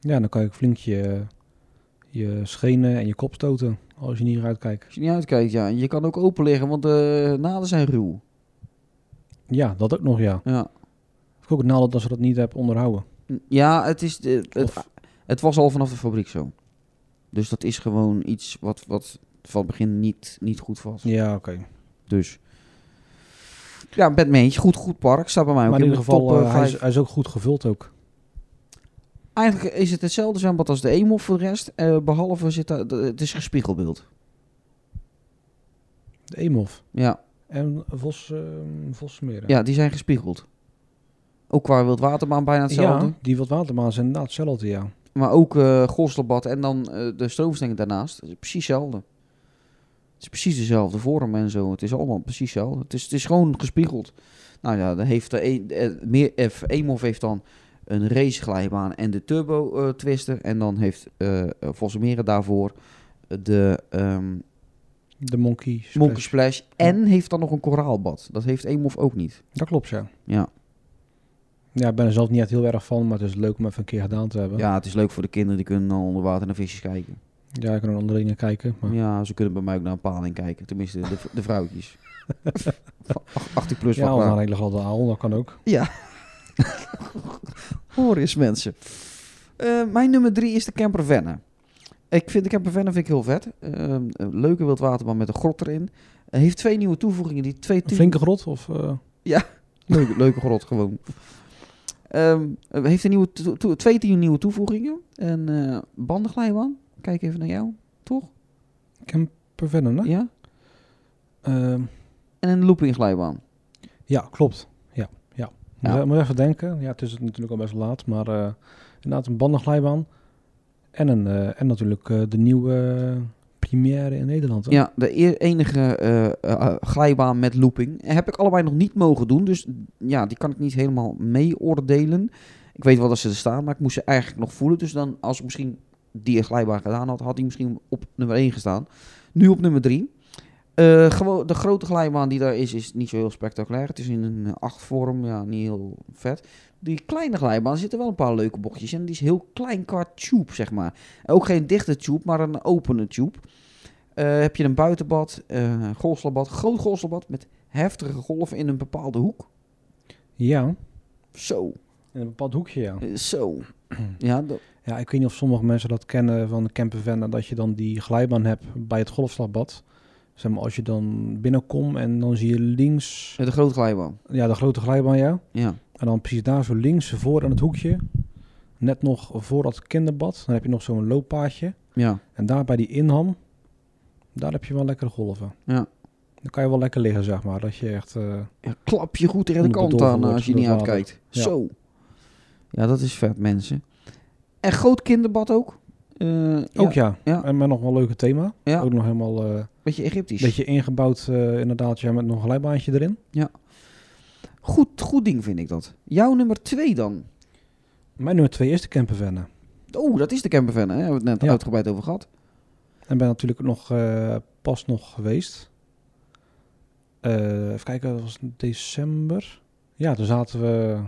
S4: ja dan kan je flink je, je schenen en je kop stoten als je niet uitkijkt.
S5: Als je niet uitkijkt, ja. En je kan ook open liggen, want de naden zijn ruw.
S4: Ja, dat ook nog, ja.
S5: Ja,
S4: ook nadeel dat ze dat niet hebben onderhouden.
S5: ja het, is de, het, het was al vanaf de fabriek zo. Dus dat is gewoon iets wat, wat van het begin niet, niet goed was.
S4: Ja, oké.
S5: Dus. Ja, eens. Goed, goed park. Staat bij mij ook
S4: Maar in ieder
S5: de
S4: geval,
S5: top,
S4: eh,
S5: eh,
S4: hij, is, hij is ook goed gevuld ook.
S5: Eigenlijk is het hetzelfde zwembad als de Emo voor de rest. eh, behalve zit daar, het is gespiegelbeeld.
S4: De Eemhof.
S5: Ja,
S4: En Vos, eh Vosmeren.
S5: ja, die zijn gespiegeld. Ook qua wildwaterbaan bijna hetzelfde.
S4: Ja, die wat watermaan is inderdaad hetzelfde, ja.
S5: Maar ook eh Golstelbad en dan eh, de stroomstelling daarnaast. Het is precies hetzelfde. Het is precies dezelfde vorm en zo. Het is allemaal precies hetzelfde. Het is, het is gewoon gespiegeld. Nou ja, dan heeft de een, eh, meer, eh, Emhof heeft dan een raceglijbaan en de turbo twister. En dan heeft eh Vossemeren daarvoor de ehm
S4: De Monkey Splash.
S5: Monkey Splash. En heeft dan nog een koraalbad. Dat heeft Emhof ook niet.
S4: Dat klopt, ja.
S5: Ja.
S4: Ja, ik ben er zelf niet echt heel erg van, maar het is leuk om even een keer gedaan te hebben.
S5: ja, het is leuk voor de kinderen. Die kunnen dan onder water naar visjes kijken.
S4: Ja, ik kan naar andere dingen kijken. Maar...
S5: Ja, ze kunnen bij mij ook naar een paling kijken. Tenminste, de, de vrouwtjes. Van ach- 18 plus
S4: Ja,
S5: wat
S4: of naar
S5: maar.
S4: een hele grote aal, dat kan ook.
S5: Ja. Hoor eens mensen. Eh, mijn nummer drie is de camper Venne. Ik vind de camper Venne vind ik heel vet. Eh, leuke wildwaterbaan met een grot erin. Heeft twee nieuwe toevoegingen. Die twee
S4: Een flinke grot? Of, eh,
S5: Leuke, leuke grot gewoon. Ehm, hij heeft een nieuwe twee nieuwe toevoegingen. Een eh bandenglijbaan. Kijk even naar jou, toch?
S4: Camper Venom, hè?
S5: Ja.
S4: Ehm,
S5: En een loopingglijbaan.
S4: ja, klopt. Ja, ja. Je- moet even denken. Ja, het is natuurlijk al best laat, maar eh, inderdaad een bandenglijbaan. En, een, eh, en natuurlijk de nieuwe première in Nederland.
S5: Ja, de enige eh, eh, glijbaan met looping. Heb ik allebei nog niet mogen doen. Dus ja, die kan ik niet helemaal meeoordelen. Ik weet wel dat ze er staan, maar ik moest ze eigenlijk nog voelen. Dus dan, als ik misschien die glijbaan gedaan had, had die misschien op nummer 1 gestaan. Nu op nummer 3. gewoon, de grote glijbaan die daar is, is niet zo heel spectaculair. Het is in een 8 vorm, ja, niet heel vet. Die kleine glijbaan zitten wel een paar leuke bochtjes. En die is heel klein qua tube, zeg maar. Ook geen dichte tube, maar een opene tube. Eh, heb je een buitenbad, eh golfslabad, groot golfslabad met heftige golven in een bepaalde hoek.
S4: ja,
S5: Zo,
S4: in een bepaald hoekje, ja.
S5: eh, zo. Ja,
S4: Ja, ik weet niet of sommige mensen dat kennen van de dat je dan die glijbaan hebt bij het golfslagbad. Zeg maar, als je dan binnenkomt en dan zie je links,
S5: de grote glijbaan.
S4: ja, de grote glijbaan, ja.
S5: Ja,
S4: En dan precies daar zo links voor aan het hoekje, net nog voor dat kinderbad, dan heb je nog zo'n looppaadje.
S5: ja,
S4: En daar bij die inham, daar heb je wel lekkere golven.
S5: ja.
S4: Dan kan je wel lekker liggen, zeg maar. Dat je echt, eh,
S5: ja klap je goed tegen de kant aan eh, als je niet uitkijkt.
S4: Ja.
S5: Zo. Ja, dat is vet, mensen. En groot kinderbad ook. Eh,
S4: ook ja.
S5: ja.
S4: En met nog wel een leuke thema.
S5: Ja,
S4: Ook nog helemaal
S5: beetje Egyptisch.
S4: beetje ingebouwd, inderdaad, ja, met nog een glijbaantje erin.
S5: Goed, goed ding vind ik dat. Jouw nummer twee dan?
S4: Mijn nummer twee is de campervan.
S5: Oh, dat is de campervan, hè? Daar hebben we het net
S4: Ja.
S5: uitgebreid over gehad.
S4: En ben natuurlijk nog eh, pas nog geweest. Eh, even kijken, dat was december. Ja, toen zaten we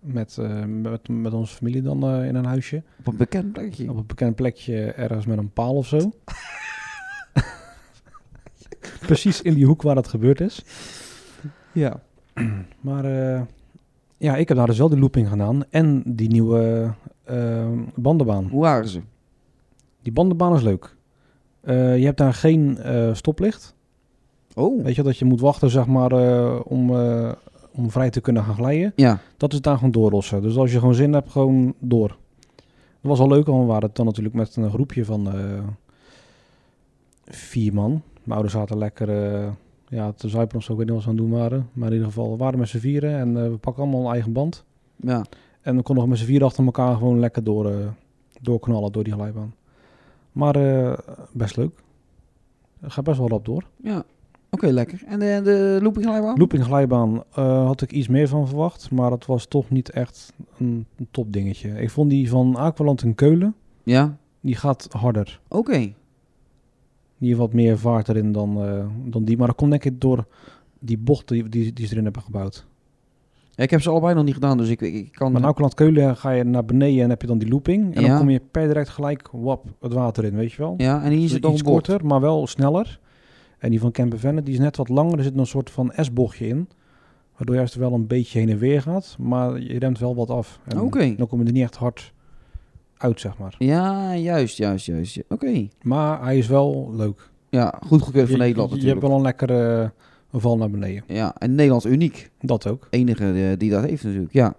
S4: met, eh, met, met onze familie dan in een huisje.
S5: Op een bekend plekje.
S4: Op een bekend plekje ergens met een paal of zo. Precies in die hoek waar dat gebeurd is.
S5: Ja.
S4: Maar eh, ja, ik heb daar dus wel de looping gedaan. En die nieuwe eh, bandenbaan.
S5: Hoe waren ze?
S4: Die bandenbaan is leuk. Eh, je hebt daar geen stoplicht.
S5: Oh.
S4: Weet je dat je moet wachten, zeg maar, om, om vrij te kunnen gaan glijden.
S5: Ja.
S4: Dat is daar gewoon doorlossen. Dus als je gewoon zin hebt, gewoon door. Dat was al leuk, want we waren dan natuurlijk met een groepje van vier man. Mijn ouders zaten lekker ja, te zuipen of zo, ik weet niet wat ze aan het doen waren. Maar in ieder geval, we waren met z'n vieren en eh, we pakken allemaal een eigen band.
S5: Ja.
S4: En we konden nog met z'n vieren achter elkaar gewoon lekker door, eh, doorknallen door die glijbaan. Maar eh, best leuk. Gaat best wel rap door.
S5: Ja. Oké, lekker. En de, de looping glijbaan?
S4: Looping glijbaan had ik iets meer van verwacht, maar het was toch niet echt een, een top dingetje. Ik vond die van Aqualand in Keulen,
S5: Ja.
S4: die gaat harder.
S5: Oké.
S4: Die heeft wat meer vaart erin dan, eh, dan die. Maar dat komt denk ik door die bocht die, die, die ze erin hebben gebouwd.
S5: Ik heb ze allebei nog niet gedaan, dus ik, ik, kan...
S4: Maar in Aqualand Keulen ga je naar beneden en heb je dan die looping. En
S5: Ja.
S4: dan kom je per direct gelijk wap, het water in, weet je wel.
S5: Ja, en hier is
S4: Dus
S5: het nog
S4: iets korter, maar wel sneller. En die van Campervenne, die is net wat langer. Er zit nog een soort van S-bochtje in. Waardoor juist wel een beetje heen en weer gaat. Maar je remt wel wat af. En
S5: Oké.
S4: Dan kom je er niet echt hard uit, zeg maar.
S5: Ja, juist, juist, juist. Oké.
S4: Maar hij is wel leuk.
S5: Ja, goed goedkeurd van
S4: je,
S5: Nederland
S4: je, je hebt
S5: natuurlijk.
S4: wel een lekkere eh, val naar beneden.
S5: Ja, en Nederland uniek.
S4: Dat ook.
S5: Enige eh, die dat heeft natuurlijk, ja.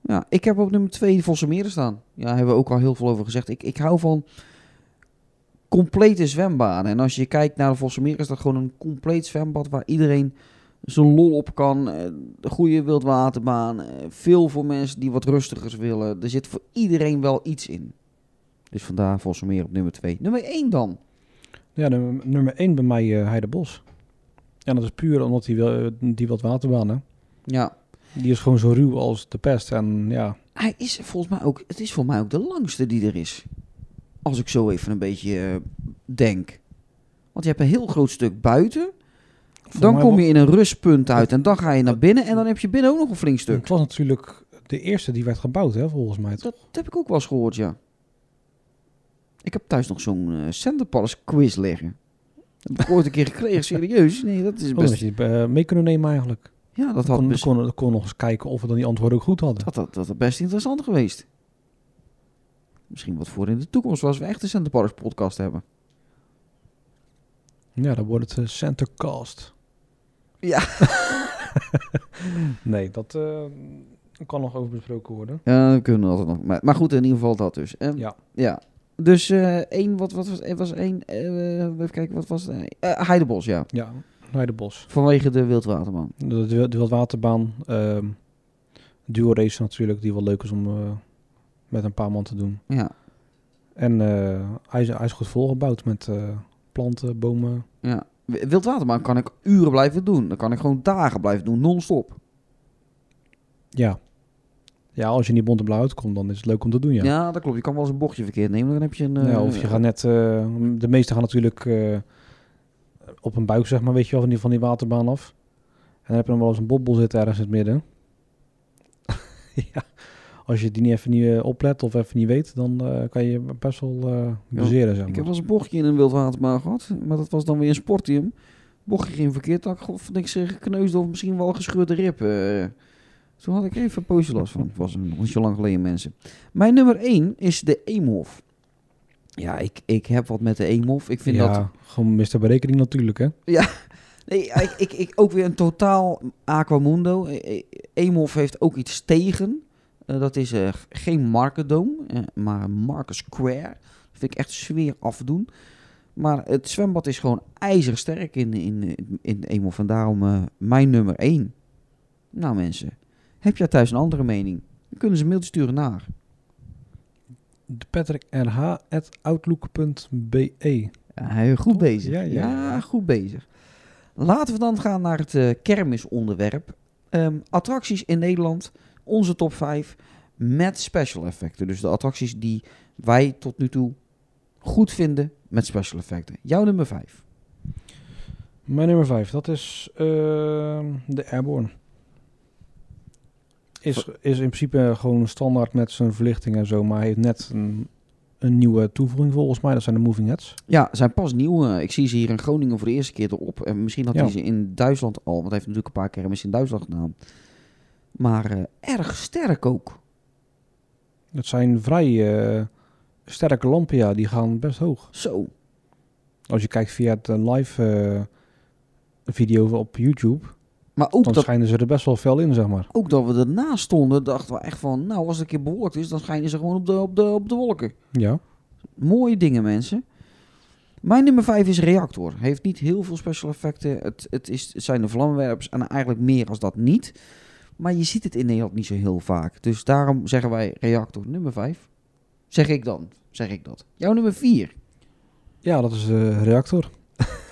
S5: Ja, ik heb op nummer 2 Vossenmeren staan. Ja, daar hebben we ook al heel veel over gezegd. Ik, ik hou van complete zwembaden. En als je kijkt naar de Vossenmeren is dat gewoon een compleet zwembad waar iedereen zijn lol op kan. Eh, Een goede wildwaterbaan. eh, Veel voor mensen die wat rustigers willen. Er zit voor iedereen wel iets in. Dus vandaar Vossenmeren op nummer 2. Nummer 1 dan.
S4: Ja, de, nummer 1 bij mij uh, Heidebos. En dat is puur omdat die, wil- die wat waterbaan, hè.
S5: Ja,
S4: Die is gewoon zo ruw als de pest. En ja,
S5: Hij is volgens mij ook, het is voor mij ook de langste die er is. Als ik zo even een beetje eh, denk. Want je hebt een heel groot stuk buiten. Dan kom je in een rustpunt uit en dan ga je naar binnen. En dan heb je binnen ook nog een flink stuk.
S4: Het was natuurlijk de eerste die werd gebouwd, hè, volgens mij. toch?
S5: Dat heb ik ook wel eens gehoord, ja. Ik heb thuis nog zo'n eh Center Palace quiz liggen. Dat heb ik ooit een keer gekregen, serieus. Nee, dat is
S4: Oh, dat
S5: best...
S4: je eh, mee kunnen nemen eigenlijk.
S5: Ja, dat
S4: Dat
S5: had
S4: kon,
S5: best,
S4: kon, kon nog eens kijken of we dan die antwoorden ook goed hadden.
S5: dat, dat, dat had best interessant geweest. Misschien wat voor in de toekomst, als we echt een Center Palace podcast hebben.
S4: Ja, dan wordt het eh, Centercast.
S5: Ja.
S4: nee, dat eh, kan nog over besproken worden.
S5: Ja, kunnen altijd nog. Maar, maar goed, in ieder geval dat dus. Ehm,
S4: Ja.
S5: ja. Dus eh één, wat, wat was, was één, eh, even kijken, wat was het? Heidebos, ja.
S4: Ja, Leidenbos.
S5: Vanwege de wildwaterbaan.
S4: De, de, de wildwaterbaan. ehm duo race natuurlijk, die wel leuk is om met een paar man te doen.
S5: Ja,
S4: En hij, is, hij is goed volgebouwd met planten, bomen.
S5: ja. W- Wildwaterbaan kan ik uren blijven doen. Dan kan ik gewoon dagen blijven doen, non-stop.
S4: Ja. Ja, als je in die bonte blauw uitkomt, dan is het leuk om te doen,
S5: Ja.
S4: ja.
S5: dat klopt. Je kan wel eens een bochtje verkeerd nemen. Dan heb je een...
S4: Ja,
S5: eh,
S4: of je gaat net... eh, de meeste gaan natuurlijk eh, op een buik, zeg maar, weet je wel, van die, van die waterbaan af. En dan heb je dan wel eens een bobbel zitten ergens in het midden. ja. Als je die niet even niet eh, oplet of even niet weet, dan eh, kan je best wel eh bezeren, zeg
S5: Ik heb wel eens een bochtje in een wildwaterbaan gehad. Maar dat was dan weer een sportium. Bochtje ging verkeerd. Ik god, niks eh, gekneusd of misschien wel gescheurde rib. eh. toen had ik even een poosje last van. Het was nog niet zo lang geleden, mensen. Mijn nummer 1 is de Eemhof. Ja, ik, ik heb wat met de Eemhof. Ik vind
S4: ja,
S5: dat...
S4: gewoon mist de berekening natuurlijk, hè.
S5: Nee, ik, ik, ik ook weer een totaal Aquamundo. E- e- Eemhof heeft ook iets tegen. Eh, dat is eh, geen Markendoom, eh, maar Market Square. Dat vind ik echt sfeer afdoen. Maar het zwembad is gewoon ijzersterk in, in, in Eemhof. En daarom eh, mijn nummer 1. Nou mensen, heb jij thuis een andere mening? Dan kunnen ze een mailtje sturen naar.
S4: patrickrh.outlook.be
S5: Ja, goed bezig.
S4: Ja,
S5: Ja,
S4: ja, ja.
S5: goed bezig. Laten we dan gaan naar het kermisonderwerp. Ehm, attracties in Nederland, onze top 5 met special effecten. Dus de attracties die wij tot nu toe goed vinden met special effecten. Jouw nummer 5.
S4: Mijn nummer 5, dat is ehm, de Airborne. Is, is in principe gewoon standaard met zijn verlichting en zo, maar heeft net een, een nieuwe toevoeging volgens mij. Dat zijn de Moving Heads.
S5: Ja, zijn pas nieuw. eh, ik zie ze hier in Groningen voor de eerste keer erop. En misschien had
S4: Ja.
S5: hij ze in Duitsland al, want hij heeft natuurlijk een paar kermis in Duitsland gedaan. Maar eh, erg sterk ook.
S4: Dat zijn vrij eh, sterke lampen, ja, die gaan best hoog.
S5: Zo.
S4: Als je kijkt via het eh, live video op YouTube,
S5: Maar ook
S4: dan
S5: dat
S4: schijnen ze er best wel fel in, zeg maar.
S5: ook dat we ernaast stonden, dachten we echt van, nou, als het een keer bewolkt is, dan schijnen ze gewoon op de, op de, op de wolken.
S4: Ja.
S5: Mooie dingen, mensen. Mijn nummer 5 is Reactor. Heeft niet heel veel special effecten. Het, het, is, het zijn de vlammenwerpers en eigenlijk meer als dat niet. Maar je ziet het in Nederland niet zo heel vaak. Dus daarom zeggen wij Reactor nummer 5. Zeg ik dan. Zeg ik dat. Jouw nummer 4.
S4: ja, dat is de reactor.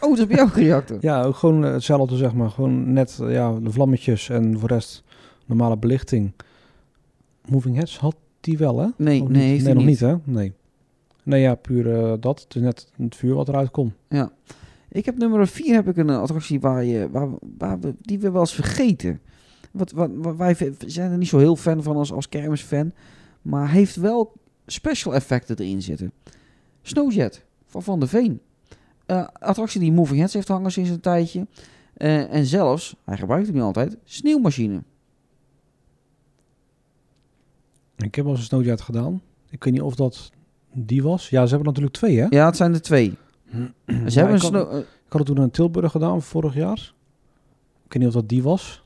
S5: Oh, dat is bij jou Reactor.
S4: Ja, ook gewoon eh, hetzelfde, zeg maar. Gewoon net eh, ja, de vlammetjes en voor de rest normale belichting. Moving Heads had die wel, hè?
S5: Nee, nee,
S4: nee nog
S5: niet.
S4: niet, hè? Nee. Nee, ja, puur eh, dat. Het is net het vuur wat eruit komt.
S5: Ja. Ik heb nummer 4 heb ik een eh, attractie waar je, waar, waar we, die we wel eens vergeten. Wat, wat, wat- wij zijn er niet zo heel fan van als, als kermisfan. Maar heeft wel special effecten erin zitten. Snowjet van Van der Veen. Eh, attractie die Moving Heads heeft hangen sinds een tijdje. Eh, en zelfs, hij gebruikt hem niet altijd, sneeuwmachine.
S4: Ik heb al eens een snowjet gedaan. Ik weet niet of dat die was. Ja, ze hebben natuurlijk twee, hè?
S5: Ja, het zijn er twee. Ze hebben
S4: ik,
S5: een
S4: had, ik had het toen in Tilburg gedaan, vorig jaar. Ik weet niet of dat die was.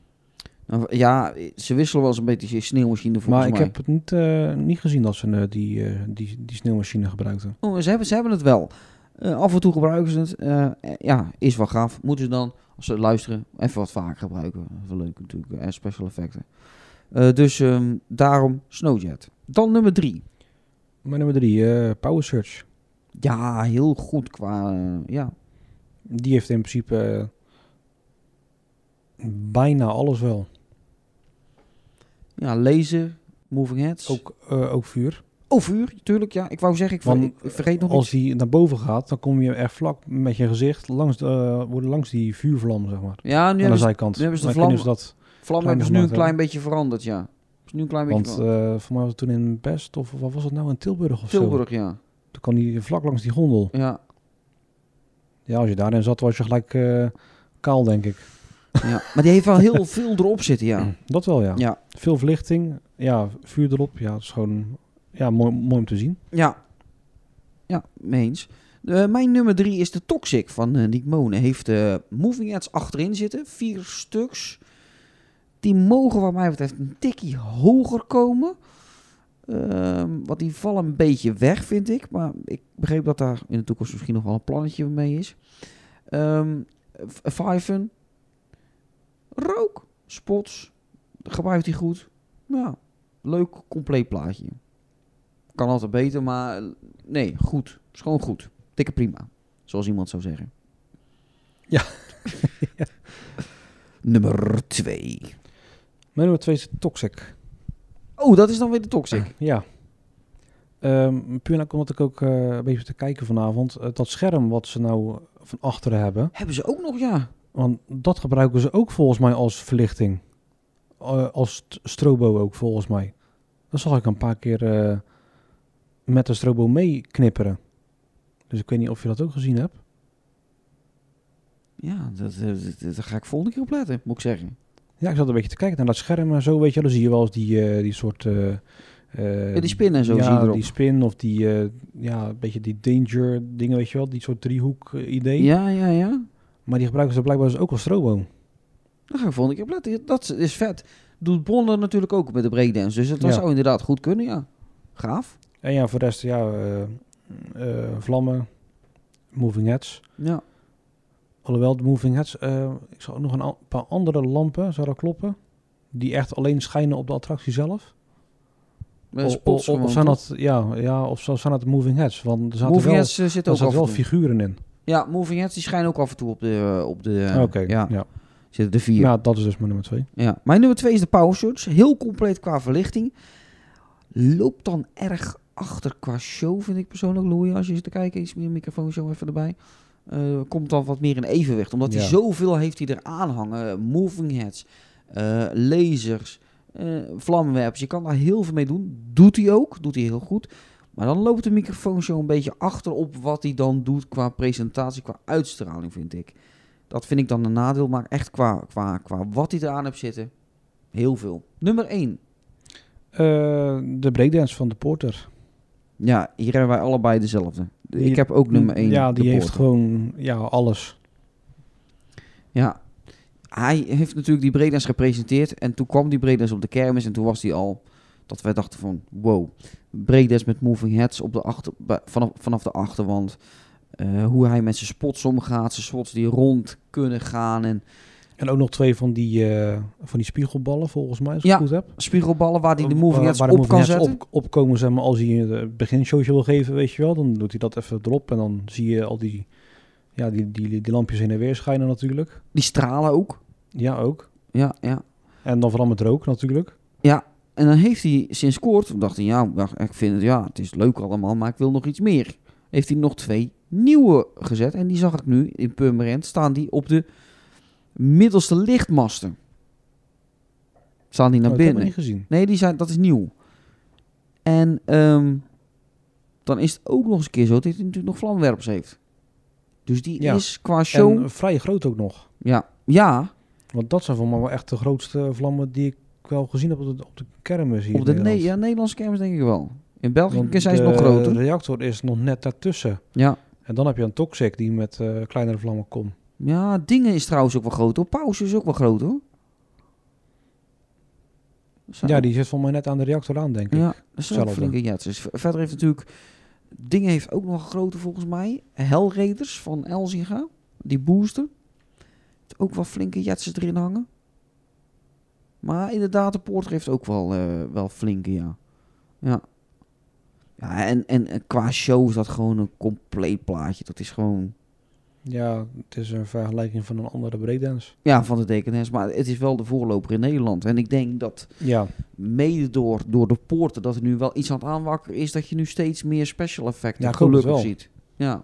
S5: Ja, ze wisselen wel eens een beetje sneeuwmachine volgens
S4: maar ik
S5: mij.
S4: heb het niet, eh, niet gezien dat ze eh, die, eh, die, die sneeuwmachine gebruikten.
S5: Oh, ze, hebben, ze hebben het wel. Af en toe gebruiken ze het. Ja, is wel gaaf. Moeten ze dan, als ze luisteren, even wat vaker gebruiken. Wel leuk natuurlijk. eh, special effecten. Dus ehm, daarom Snowjet. Dan nummer drie.
S4: Mijn nummer drie, Power Search.
S5: Ja, heel goed qua... ja.
S4: Die heeft in principe bijna alles wel.
S5: Ja, laser, moving heads.
S4: Ook, eh, ook vuur.
S5: Oh, vuur, tuurlijk. Ja, ik wou zeggen, ik,
S4: Want,
S5: ik vergeet nog
S4: Als
S5: iets.
S4: die naar boven gaat, dan kom je echt vlak met je gezicht langs, de, eh, worden langs die vuurvlam, zeg maar.
S5: Ja, nu
S4: aan de zijkant.
S5: nu hebben ze de vlam-
S4: dat,
S5: vlam hebben ze nu een klein beetje veranderd, ja. Is nu een klein beetje
S4: want eh voor mij was het toen in Best, of wat was het nou, in Tilburg of zo.
S5: Tilburg, ja.
S4: Toen kwam die vlak langs die gondel.
S5: Ja,
S4: Ja, als je daarin zat, was je gelijk eh, kaal, denk ik.
S5: Ja. Maar die heeft wel heel veel erop zitten, ja.
S4: Dat wel, ja.
S5: Ja,
S4: Veel verlichting, ja, vuur erop. Ja, het is gewoon ja, mooi, mooi om te zien.
S5: Ja, ja mee eens. Eh, mijn nummer drie is de Toxic van eh Nick Monen. Heeft eh moving heads achterin zitten, vier stuks. Die mogen wat mij betreft een tikkie hoger komen. Ehm, want die vallen een beetje weg, vind ik. Maar ik begreep dat daar in de toekomst misschien nog wel een plannetje mee is. Vijven. Rook. Spots. Gebruikt hij goed. Ja, leuk, compleet plaatje. Kan altijd beter, maar nee, goed. Is gewoon goed. Dikke prima. Zoals iemand zou zeggen.
S4: Ja.
S5: Nummer twee.
S4: Mijn nummer twee is Toxic.
S5: Oh, dat is dan weer de Toxic.
S4: Ja. Ehm puur nou omdat ik ook eh, een beetje te kijken vanavond. eh, dat scherm wat ze nou van achteren hebben.
S5: Hebben ze ook nog, ja.
S4: Want dat gebruiken ze ook volgens mij als verlichting. Eh, als st- strobo ook volgens mij. Dat zag ik een paar keer eh, met de strobo meeknipperen. Dus ik weet niet of je dat ook gezien hebt.
S5: Ja, dat, eh, daar ga ik volgende keer op letten, moet ik zeggen.
S4: Ja, ik zat een beetje te kijken naar dat scherm en zo, weet je. Dan zie je wel eens die, die soort...
S5: Ja, die spin en zo
S4: ja,
S5: zie je erop.
S4: die spin of die, ja, een beetje die danger dingen, weet je wel. Die soort driehoek eh, idee.
S5: Ja, ja, ja.
S4: Maar die gebruiken ze blijkbaar dus ook als strobo.
S5: Daar ga ik volgende keer letten. Dat is vet. Doet Bonner natuurlijk ook met de breakdance. Dus dat
S4: Ja.
S5: zou inderdaad goed kunnen, ja. Gaaf.
S4: En ja, voor de rest, ja, eh, eh, vlammen, moving heads.
S5: Ja.
S4: Alhoewel, de moving heads, eh, ik zag ook nog een paar andere lampen, zou dat kloppen? Die echt alleen schijnen op de attractie zelf?
S5: Met
S4: O-
S5: spots
S4: o-
S5: gewoon,
S4: of zijn dat, ja, ja, of zo zijn dat moving heads? Want er zaten
S5: Moving
S4: wel,
S5: Heads eh, zit
S4: er
S5: ook
S4: zaten wel figuren in.
S5: Ja, Moving Heads die schijnen ook af en toe op de... Op de
S4: Oké,
S5: ja.
S4: ja.
S5: Zitten er vier.
S4: Ja, dat is dus mijn nummer twee.
S5: Ja. Mijn nummer twee is de Power Surge. Heel compleet qua verlichting. Loopt dan erg achter qua show, vind ik persoonlijk. Louis, als je zit te kijken, iets meer microfoon zo even erbij. Eh, komt dan wat meer in evenwicht. Omdat hij zoveel heeft hij er aan hangen. Moving heads, eh, lasers, eh vlammenwerpers. Je kan daar heel veel mee doen. Doet hij ook. Doet hij heel goed. Maar dan loopt de microfoon zo een beetje achter op wat hij dan doet qua presentatie, qua uitstraling, vind ik. Dat vind ik dan een nadeel. Maar echt qua, qua, qua wat hij eraan hebt zitten, heel veel. Nummer 1.
S4: Eh, de breakdance van de Porter.
S5: Ja, hier hebben wij allebei dezelfde.
S4: Die-
S5: ik heb ook nummer 1.
S4: Ja, die heeft gewoon ja, alles.
S5: Ja, hij heeft natuurlijk die breakdance gepresenteerd. En toen kwam die breakdance op de kermis. En toen was hij al, dat wij dachten van, wow. Breakdance met moving heads op de achter, vanaf, vanaf de achterwand. Eh, hoe hij met zijn spots omgaat. Zijn spots die rond kunnen gaan. En
S4: En ook nog twee van die, eh, van die spiegelballen, volgens mij, als ik
S5: Ja.
S4: het goed heb.
S5: spiegelballen waar hij de moving heads
S4: waar
S5: op
S4: moving
S5: kan
S4: heads. Op, opkomen, zeg maar, als hij een beginshowtje wil geven, weet je wel. Dan doet hij dat even erop en dan zie je al die, ja, die, die, die lampjes heen en weer schijnen natuurlijk.
S5: Die stralen ook.
S4: Ja, ook.
S5: Ja, ja.
S4: En dan vooral met rook natuurlijk.
S5: Ja, en dan heeft hij sinds kort, dacht hij, ja, ik vind het, ja, het is leuk allemaal, maar ik wil nog iets meer. Heeft hij nog twee nieuwe gezet en die zag ik nu in Purmerend staan die op de middelste lichtmasten. Staan die naar
S4: Oh, ik heb het
S5: binnen?
S4: niet gezien.
S5: Nee, die zijn, dat is nieuw. En ehm, dan is het ook nog eens een keer zo dat hij natuurlijk nog vlamwerpers heeft. Dus die
S4: Ja.
S5: is qua show,
S4: En vrij groot ook nog.
S5: ja, ja,
S4: Want dat zijn voor mij wel echt de grootste vlammen die ik wel gezien op de, op de kermis hier
S5: op de ne ja, Nederlandse kermis denk ik wel. In België zijn ze
S4: de
S5: nog groter.
S4: reactor is nog net daartussen.
S5: Ja.
S4: En dan heb je een Toxic die met eh, kleinere vlammen komt.
S5: Ja, dingen is trouwens ook wel groot hoor. Pauze is ook wel groot hoor.
S4: Ja, die zit voor mij net aan de reactor aan, denk ik.
S5: Ja, dat is ook
S4: Hetzelfde.
S5: flinke jets. Verder heeft natuurlijk... Dingen heeft ook nog grote volgens mij. Hellraiders van Elzinga. Die booster. Ook wel flinke jetsen erin hangen. Maar inderdaad, de Porter heeft ook wel, eh, wel flinke, ja. Ja. Ja, en, en, en qua show is dat gewoon een compleet plaatje. Dat is gewoon...
S4: Ja, het is een vergelijking van een andere breakdance.
S5: Ja, van de Dekenens. Maar het is wel de voorloper in Nederland. En ik denk dat
S4: Ja,
S5: mede door, door de poorten dat er nu wel iets aan het aanwakkeren is dat je nu steeds meer special effecten
S4: Ja,
S5: gelukkig
S4: wel.
S5: ziet. Ja,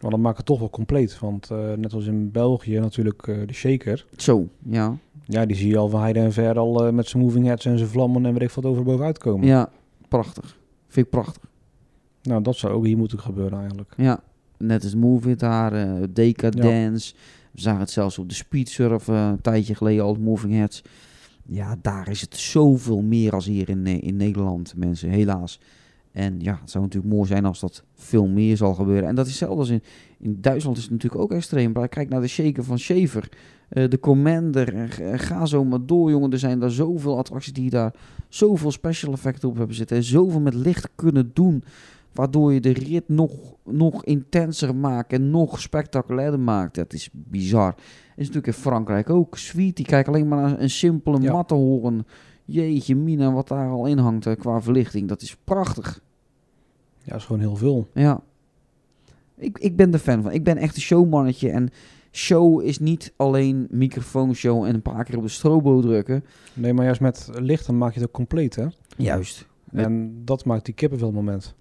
S4: maar dan maakt het toch wel compleet. Want eh, net als in België natuurlijk eh, de shaker.
S5: zo, ja.
S4: Ja, die zie je al van heide en ver al eh, met zijn moving heads en zijn vlammen en weet ik wat over bovenuit komen.
S5: Ja, prachtig. Vind ik prachtig.
S4: Nou, dat zou ook hier moeten gebeuren eigenlijk.
S5: Ja, net als Move It daar, eh Decadence. We zagen het zelfs op de Speedsurf eh, een tijdje geleden al, Moving Heads. Ja, daar is het zoveel meer als hier in, in Nederland, mensen, helaas. En ja, het zou natuurlijk mooi zijn als dat veel meer zal gebeuren. En dat is hetzelfde als in, in Duitsland is het natuurlijk ook extreem. Maar kijk naar de shaker van Schaefer, eh, de Commander. en g- en ga zo maar door, jongen. Er zijn daar zoveel attracties die daar zoveel special effecten op hebben zitten. En zoveel met licht kunnen doen. waardoor je de rit nog, nog intenser maakt en nog spectaculairder maakt. Dat is bizar. is natuurlijk in Frankrijk ook. Sweet, die kijkt alleen maar naar een simpele
S4: Ja.
S5: Matterhorn. Jeetje mina, wat daar al in hangt eh, qua verlichting. Dat is prachtig.
S4: Ja, dat is gewoon heel veel.
S5: Ja. Ik, ik ben er fan van. Ik ben echt een showmannetje. En show is niet alleen microfoonshow en een paar keer op de strobo drukken.
S4: Nee, maar juist met licht dan maak je het ook compleet, hè?
S5: Juist.
S4: En dat maakt die kippenvel moment.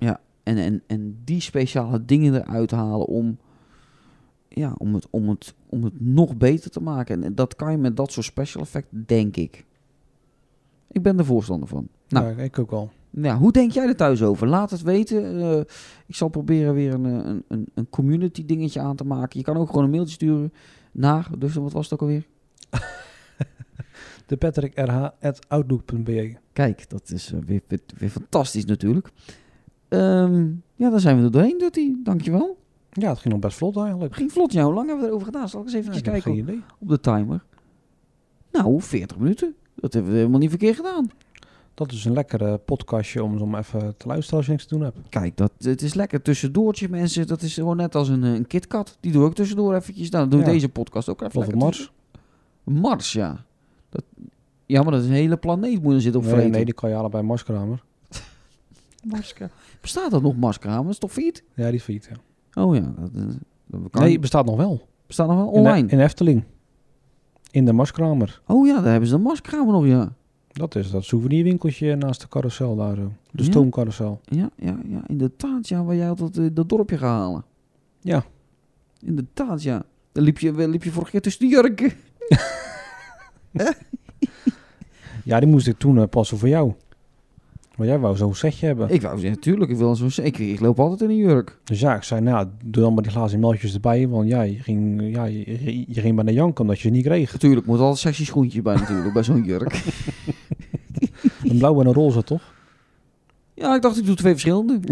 S5: En, en, en die speciale dingen eruit halen om, ja, om, het, om, het, om het nog beter te maken. En dat kan je met dat soort special effecten, denk ik. Ik ben er voorstander van. Nou,
S4: Ja, ik ook wel.
S5: Ja, hoe denk jij er thuis over? Laat het weten. Eh, ik zal proberen weer een, eh, een, een, een community dingetje aan te maken. Je kan ook gewoon een mailtje sturen naar, dus wat was het ook alweer?
S4: De patrickrh.outlook.be
S5: Kijk, dat is eh, weer, weer, weer fantastisch natuurlijk. Ehm, ja, dan zijn we er doorheen, Dutty. Dankjewel.
S4: Ja, het ging nog best vlot eigenlijk.
S5: Ging vlot, ja. Hoe lang hebben we erover gedaan? Zal ik eens even
S4: Ja, heb
S5: kijken
S4: idee.
S5: op de timer? Nou, 40 minuten. Dat hebben we helemaal niet verkeerd gedaan.
S4: Dat is een lekkere podcastje om, om even te luisteren als je niks te doen hebt.
S5: Kijk, dat, het is lekker tussendoortje, mensen. Dat is gewoon net als een, eh, een KitKat. Die doe ik tussendoor eventjes. Nou, dan doe ik
S4: Ja.
S5: deze podcast ook even
S4: Of
S5: lekker
S4: Mars.
S5: Mars, ja. Dat, ja, maar dat is een hele planeet moet er zitten op
S4: Nee,
S5: vreten.
S4: nee, die kan je halen bij Marskramer.
S5: Marska. Bestaat dat nog, Marskramer? Dat is toch failliet?
S4: Ja, die is failliet, ja.
S5: Oh ja, dat, eh, dat kan
S4: Nee, bestaat nog wel.
S5: bestaat nog wel
S4: In
S5: online.
S4: In, Efteling. In de Marskramer.
S5: Oh ja, daar hebben ze de Marskramer nog, ja.
S4: Dat is dat souvenirwinkeltje naast de carousel daar zo. De
S5: Ja?
S4: stoomcarousel.
S5: Ja, ja, ja, inderdaad, ja, waar jij altijd eh, dat dorpje gaat halen.
S4: Ja.
S5: Inderdaad, ja. Dan liep je, liep je vorige keer tussen de jurken.
S4: Ja, die moest ik toen eh, passen voor jou. Maar jij wou zo'n setje hebben.
S5: Ik wou zeggen, tuurlijk, ik wil zo'n... Ik, ik loop altijd in een jurk.
S4: Dus ja, ik zei, nou, doe dan maar die glazen melkjes erbij. Want ja, je ging, ja, je, je ging bijna janken omdat je ze niet kreeg.
S5: Natuurlijk, moet altijd sexy schoentjes bij natuurlijk, bij zo'n jurk.
S4: Een blauw en een roze, toch?
S5: Ja, ik dacht ik doe twee verschillende.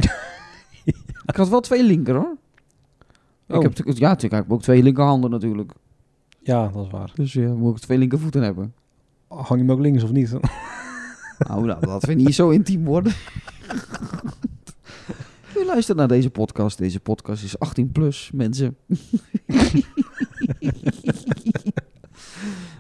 S5: Ik had wel twee linker hoor. Ik
S4: Oh.
S5: heb, natuurlijk- ja, natuurlijk heb ik ook twee linkerhanden natuurlijk.
S4: Ja, dat is waar.
S5: Dus ja, moet ik twee linkervoeten hebben.
S4: Hang je hem ook links of niet?
S5: Nou, nou laten we niet zo intiem worden. U luistert naar deze podcast. Deze podcast is 18 plus, mensen.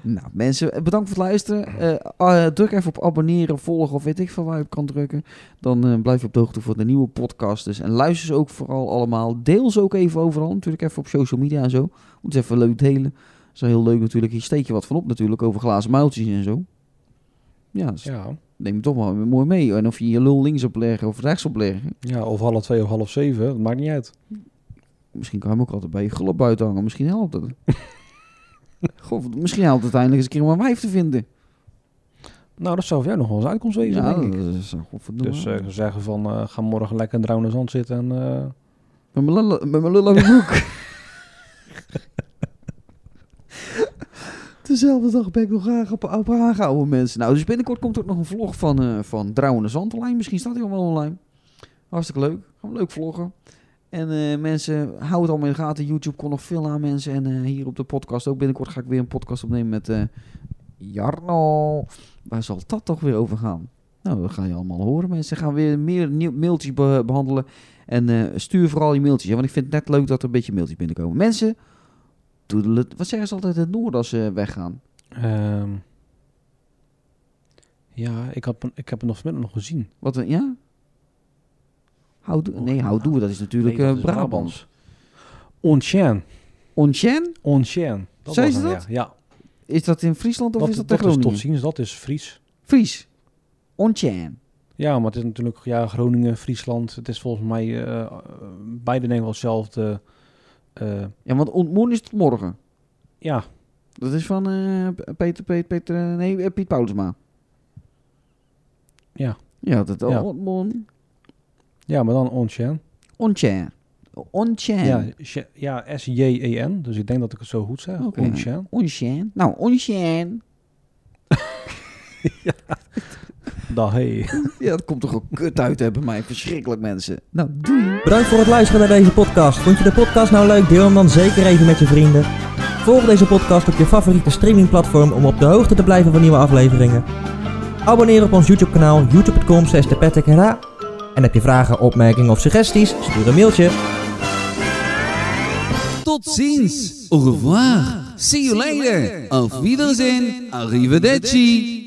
S5: nou, mensen, bedankt voor het luisteren. Eh, eh, druk even op abonneren, volgen of weet ik veel waar je op kan drukken. Dan eh, blijf je op de hoogte voor de nieuwe podcast. Dus. En luister ze ook vooral allemaal. Deel ze ook even overal. Natuurlijk even op social media en zo. Moet ze even leuk delen. Dat is wel heel leuk natuurlijk. Hier steek je wat van op natuurlijk over glazen muiltjes en zo. Ja,
S4: Ja.
S5: Neem je toch wel mooi mee. En of je je lul links opleggen of rechts opleggen.
S4: ja, of half twee of half zeven, dat maakt niet uit.
S5: Misschien kan je hem ook altijd bij je gulp buiten hangen. Misschien helpt het. Goh, misschien helpt het uiteindelijk eens een keer om een wijf te vinden.
S4: Nou, dat zou voor jou nog wel eens uitkomst wezen,
S5: Ja,
S4: denk ik.
S5: dat is.
S4: Dus eh, zeggen van, eh, ga morgen lekker in het Zand zitten en... eh,
S5: Met mijn lul, met mijn lul op de hoek. Dezelfde dag ben ik nog graag op, op aangehouden, mensen. Nou, dus binnenkort komt er ook nog een vlog van, eh van Drouwende Zand online. Misschien staat hij al wel online. Hartstikke leuk. Gaan we leuk vloggen. En eh, mensen, hou het allemaal in de gaten. YouTube kon nog veel aan mensen. En eh, hier op de podcast ook. Binnenkort ga ik weer een podcast opnemen met Jarno. Waar zal dat toch weer over gaan? Nou, dat ga je allemaal horen, mensen. Gaan weer meer mailtjes be- behandelen. En stuur vooral je mailtjes. want ik vind het net leuk dat er een beetje mailtjes binnenkomen. Mensen, Wat zeggen ze altijd in het noorden als ze weggaan?
S4: ehm, ja, ik, had, ik heb het nog vanmiddag nog gezien.
S5: Wat, we- ja? Houdoe, nee, houdoe, dat is natuurlijk
S4: Nee, dat
S5: eh,
S4: is
S5: Brabants.
S4: Onchen.
S5: Onchen?
S4: Onchen. Dat was
S5: ze dat?
S4: Ja.
S5: Is dat in Friesland of
S4: dat,
S5: is dat,
S4: dat
S5: in
S4: is
S5: Groningen?
S4: tot ziens, dat is Fries.
S5: Fries. Onchen.
S4: Ja, maar het is natuurlijk ja, Groningen, Friesland. Het is volgens mij eh, eh, beide denk ik wel hetzelfde. Eh,
S5: Ja, want ontmoen is tot morgen.
S4: ja,
S5: Dat is van eh, Peter, Peter, Peter, nee, eh, Piet Paulusma.
S4: Ja.
S5: Ja, dat
S4: Ja.
S5: ontmoen.
S4: ja, maar dan Onchen.
S5: Onchen. Onchen.
S4: Ja, ja S-J-E-N. Dus ik denk dat ik het zo goed zeg.
S5: Oké.
S4: Onchen.
S5: Onchen. Nou, Onchen.
S4: Dag, hey.
S5: Ja, dat komt toch ook kut uit hè, bij mij. Verschrikkelijk mensen. Nou, doei.
S3: Bedankt voor het luisteren naar deze podcast. Vond je de podcast nou leuk? Deel hem dan zeker even met je vrienden. Volg deze podcast op je favoriete streamingplatform om op de hoogte te blijven van nieuwe afleveringen. Abonneer op ons YouTube kanaal youtube.com En heb je vragen, opmerkingen of suggesties? Stuur een mailtje.
S6: Tot ziens. Au revoir. See you later. Auf Wiedersehen. Arrivederci.